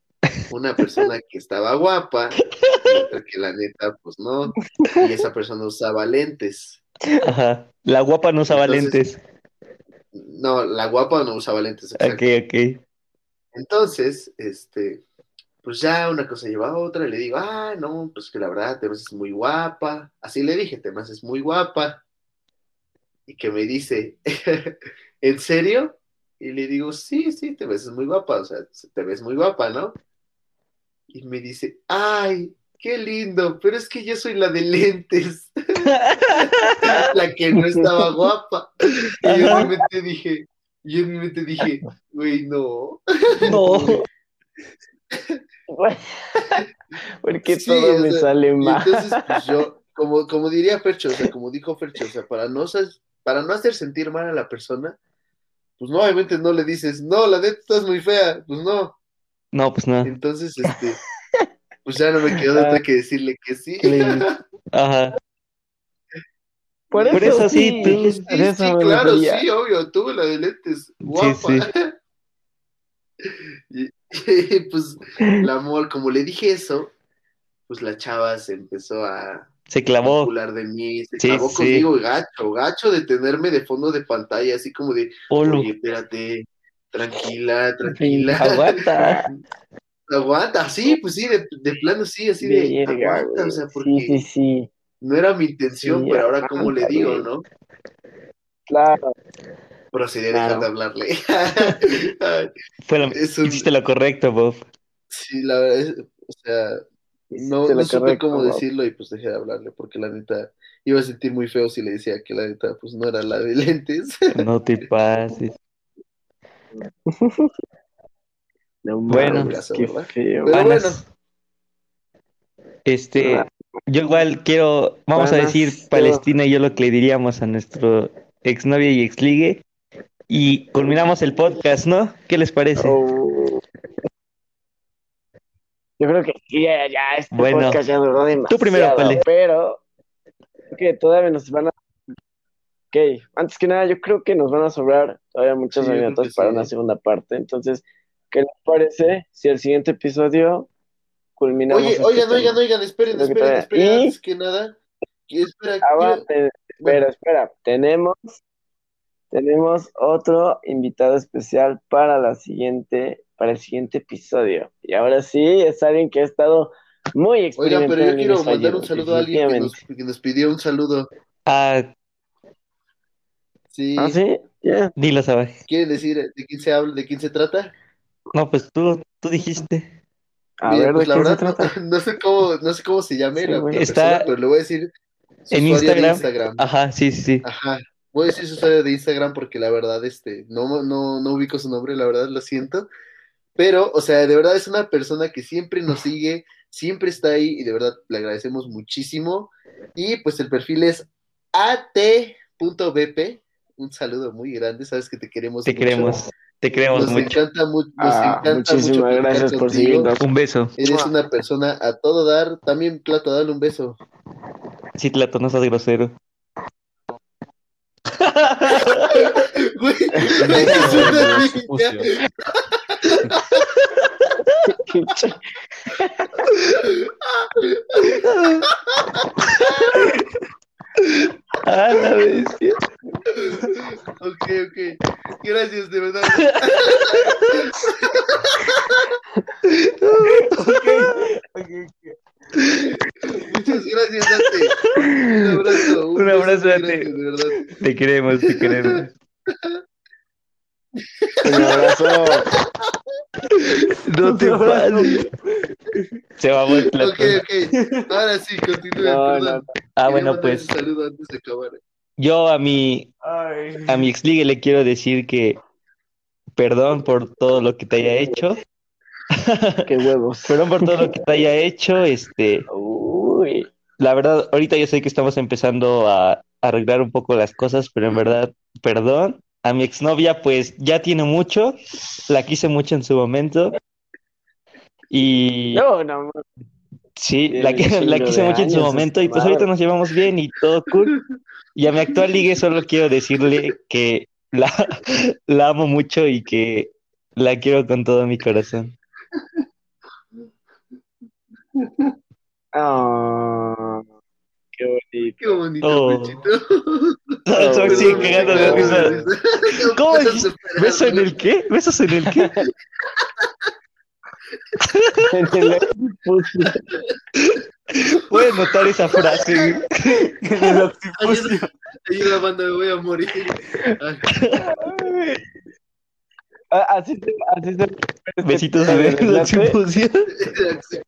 Una persona que estaba guapa y otra que la neta, pues no. Y esa persona usaba lentes. Ajá. La guapa no usaba Entonces, lentes. No, la guapa no usaba lentes. exacto. Ok, ok. Entonces, este, pues ya una cosa lleva a otra, y le digo, ah, no, pues que la verdad, te me haces muy guapa. Así le dije, te me haces muy guapa. Y que me dice, ¿en serio? Y le digo, sí, sí, te ves muy guapa, o sea, te ves muy guapa, ¿no? Y me dice, ay, qué lindo, pero es que yo soy la de lentes, la que no estaba guapa. Y yo en mi mente dije, yo en mi mente dije, güey, no. No. Porque Sí, todo me sea, sale mal. entonces, pues yo, como, como diría Fercho, o sea, como dijo Fercho, o sea, para no, para no hacer sentir mal a la persona, pues no, obviamente no le dices, no, la neta estás muy fea, pues no. No, pues no. Entonces, este, pues ya no me quedó de otra que decirle que sí. Ajá. Por Por eso sí, tú- dije, Sí, por eso sí, claro, sí, obvio, tuve la de lentes, guapa. sí. Y, y, pues la amor, como le dije eso, pues la chava se empezó a Se clavó. de mí, se Sí, clavó sí. conmigo gacho, gacho de tenerme de fondo de pantalla, así como de, Olo. oye, espérate, tranquila, tranquila, Aguanta. aguanta, sí, pues sí, de, de plano sí, así de, Verga, aguanta, o sea, porque Sí, sí, sí. No era mi intención, Sí, pero ahora como le digo. ¿no? Claro. Procedí a Claro. dejar de hablarle. Fue lo- Es un- Hiciste lo correcto, Bob. sí, la verdad es, o sea, no, no supe correcto, cómo Bob. decirlo y pues dejé de hablarle, porque la neta iba a sentir muy feo si le decía que la neta pues no era la de lentes. No te pases. No Bueno. qué feo. Pero bueno. Este, Ah. Yo igual quiero, vamos a decir yo- Palestina y yo lo que le diríamos a nuestro exnovia y exligue. Y culminamos el podcast, ¿no? ¿Qué les parece? Oh. Yo creo que ya, ya este Bueno. podcast ya duró demasiado, Tú primero, Pale. pero creo que todavía nos van a... Ok, antes que nada, yo creo que nos van a sobrar todavía muchas Sí, que para sí. una segunda parte. Entonces, ¿qué les parece si el siguiente episodio culminamos Oye, este oigan, oigan, oigan, esperen, esperen, esperen, y- antes que nada. que Espera, Ah, va, quiero- te- bueno, espera, espera. Tenemos, tenemos otro invitado especial para la siguiente, para el siguiente episodio. Y ahora sí, es alguien que ha estado muy Oigan, experimentado pero yo quiero mandar un saludo a alguien que nos, definitivamente. que nos pidió un saludo. Ah, Sí, ¿Ah, sí? Ya. dilo, sabes. ¿quieren decir de quién se habla, de quién se trata? No, pues tú, tú dijiste. A Mira, ver, pues ¿de la qué verdad, no, trata? no sé cómo, no sé cómo se llame Sí, la, güey. la Está persona, pero le voy a decir su En usuario de Instagram. Instagram. Ajá, sí, sí, sí. Ajá. Voy a decir su usuario de Instagram porque la verdad, este, no, no, no ubico su nombre, la verdad, lo siento. Pero, o sea, de verdad es una persona que siempre nos sigue, siempre está ahí y de verdad le agradecemos muchísimo. Y pues el perfil es at.bp. Un saludo muy grande, sabes que te queremos Te mucho. queremos, te queremos Nos mucho. encanta, mu- nos Ah, encanta mucho muchísimas gracias por seguirnos. Un beso. Eres una persona a todo dar. También, Plato, dale un beso. Sí, Tlato, no seas grosero. Güey, una niña. Sucio. Ah, la bestia. Ok, ok. Gracias, de verdad. Muchas gracias, Dante. Un abrazo. Un abrazo, Dante. grande, de verdad. Te queremos, te queremos. Un abrazo. No te pases. Se va el Tlato. Ok, ok. Ahora sí, continúe, No. Ah, bueno, pues ese saludo antes de acabar. yo a mi, a mi exligue le quiero decir que perdón por todo lo que te haya hecho. Qué huevos. Perdón por todo lo que te haya hecho. Este, Uy. la verdad, ahorita yo sé que estamos empezando a arreglar un poco las cosas, pero en verdad, perdón. A mi exnovia, pues ya tiene mucho, la quise mucho en su momento. Y No, no. sí, la, la quise mucho en su momento, y pues ahorita nos llevamos bien y todo cool. Y a mi actual ligue solo quiero decirle que la, la amo mucho y que la quiero con todo mi corazón. Ah, qué bonito. Qué bonito, Oh. Pechito. Son sí, cagando de risa. ¿Cómo. ¿Beso en el qué? ¿Besos en el qué? En el occipucio. Puedes notar esa frase. Ayuda, ayuda, banda, me voy a morir. Ay, Ah, Así se, así se. Besitos este en el desenlace. occipucio. Occipucio.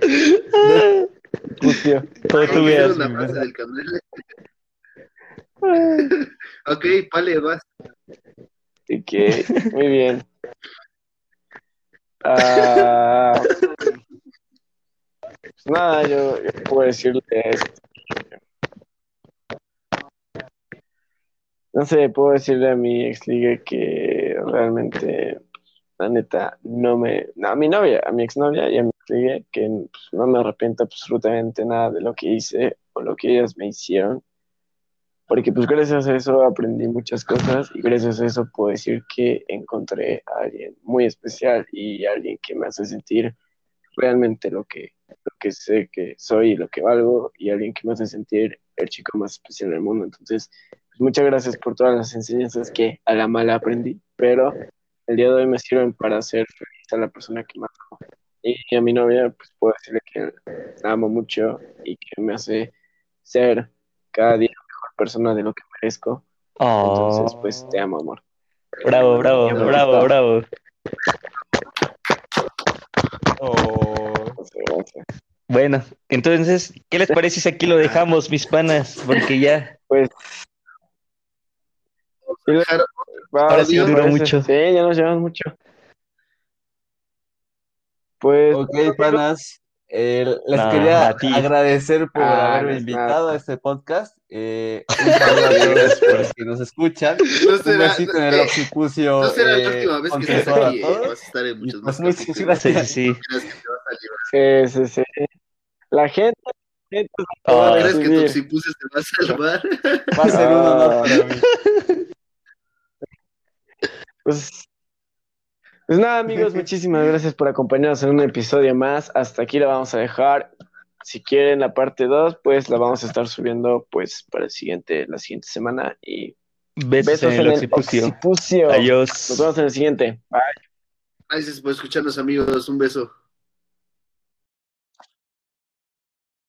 Como tú Quiero veas. Una mi frase vida. Ok, vale, vas. Ok, muy bien. Ah, pues nada, yo, yo puedo decirle esto. No sé, puedo decirle a mi ex liga que realmente, la neta, no me. no, a mi novia, a mi exnovia y a mi que pues, no me arrepiento absolutamente nada de lo que hice o lo que ellas me hicieron. Porque pues gracias a eso aprendí muchas cosas y gracias a eso puedo decir que encontré a alguien muy especial y alguien que me hace sentir realmente lo que, lo que sé que soy y lo que valgo y alguien que me hace sentir el chico más especial del mundo. Entonces, pues muchas gracias por todas las enseñanzas que a la mala aprendí, pero el día de hoy me sirven para hacer feliz a la persona que más amo. Y a mi novia, pues puedo decirle que la amo mucho y que me hace ser cada día mejor persona de lo que merezco. Entonces, pues te amo, amor. bravo, bravo, bravo, bravo. Oh. Gracias, gracias. Bueno, entonces, ¿qué les parece si aquí lo dejamos, mis panas? Porque ya, Pues, Ahora sí me duró mucho. Sí, ya nos llevamos mucho. Pues, Ok, panas. eh, les No, quería agradecer por Ah, haberme no invitado nada. a este podcast. Eh, un saludo a todos por los que nos escuchan. No Un será, besito en el eh, occipucio. no será la eh, última vez que estés aquí, a eh, vas a estar en muchos pues más muchas gracias. sí, sí. Sí, sí. La gente, la gente Oh, va a ¿Crees que recibir. Toxipuse te va a salvar? Va a ser un honor para mí. Pues, pues nada, amigos, muchísimas gracias por acompañarnos en un episodio más. Hasta aquí la vamos a dejar. Si quieren la parte 2, pues la vamos a estar subiendo pues para el siguiente, la siguiente semana. Y Besos, en el occipucio. occipucio. Nos Adiós. vemos en el siguiente. Bye. Gracias por escucharnos, amigos. Un beso.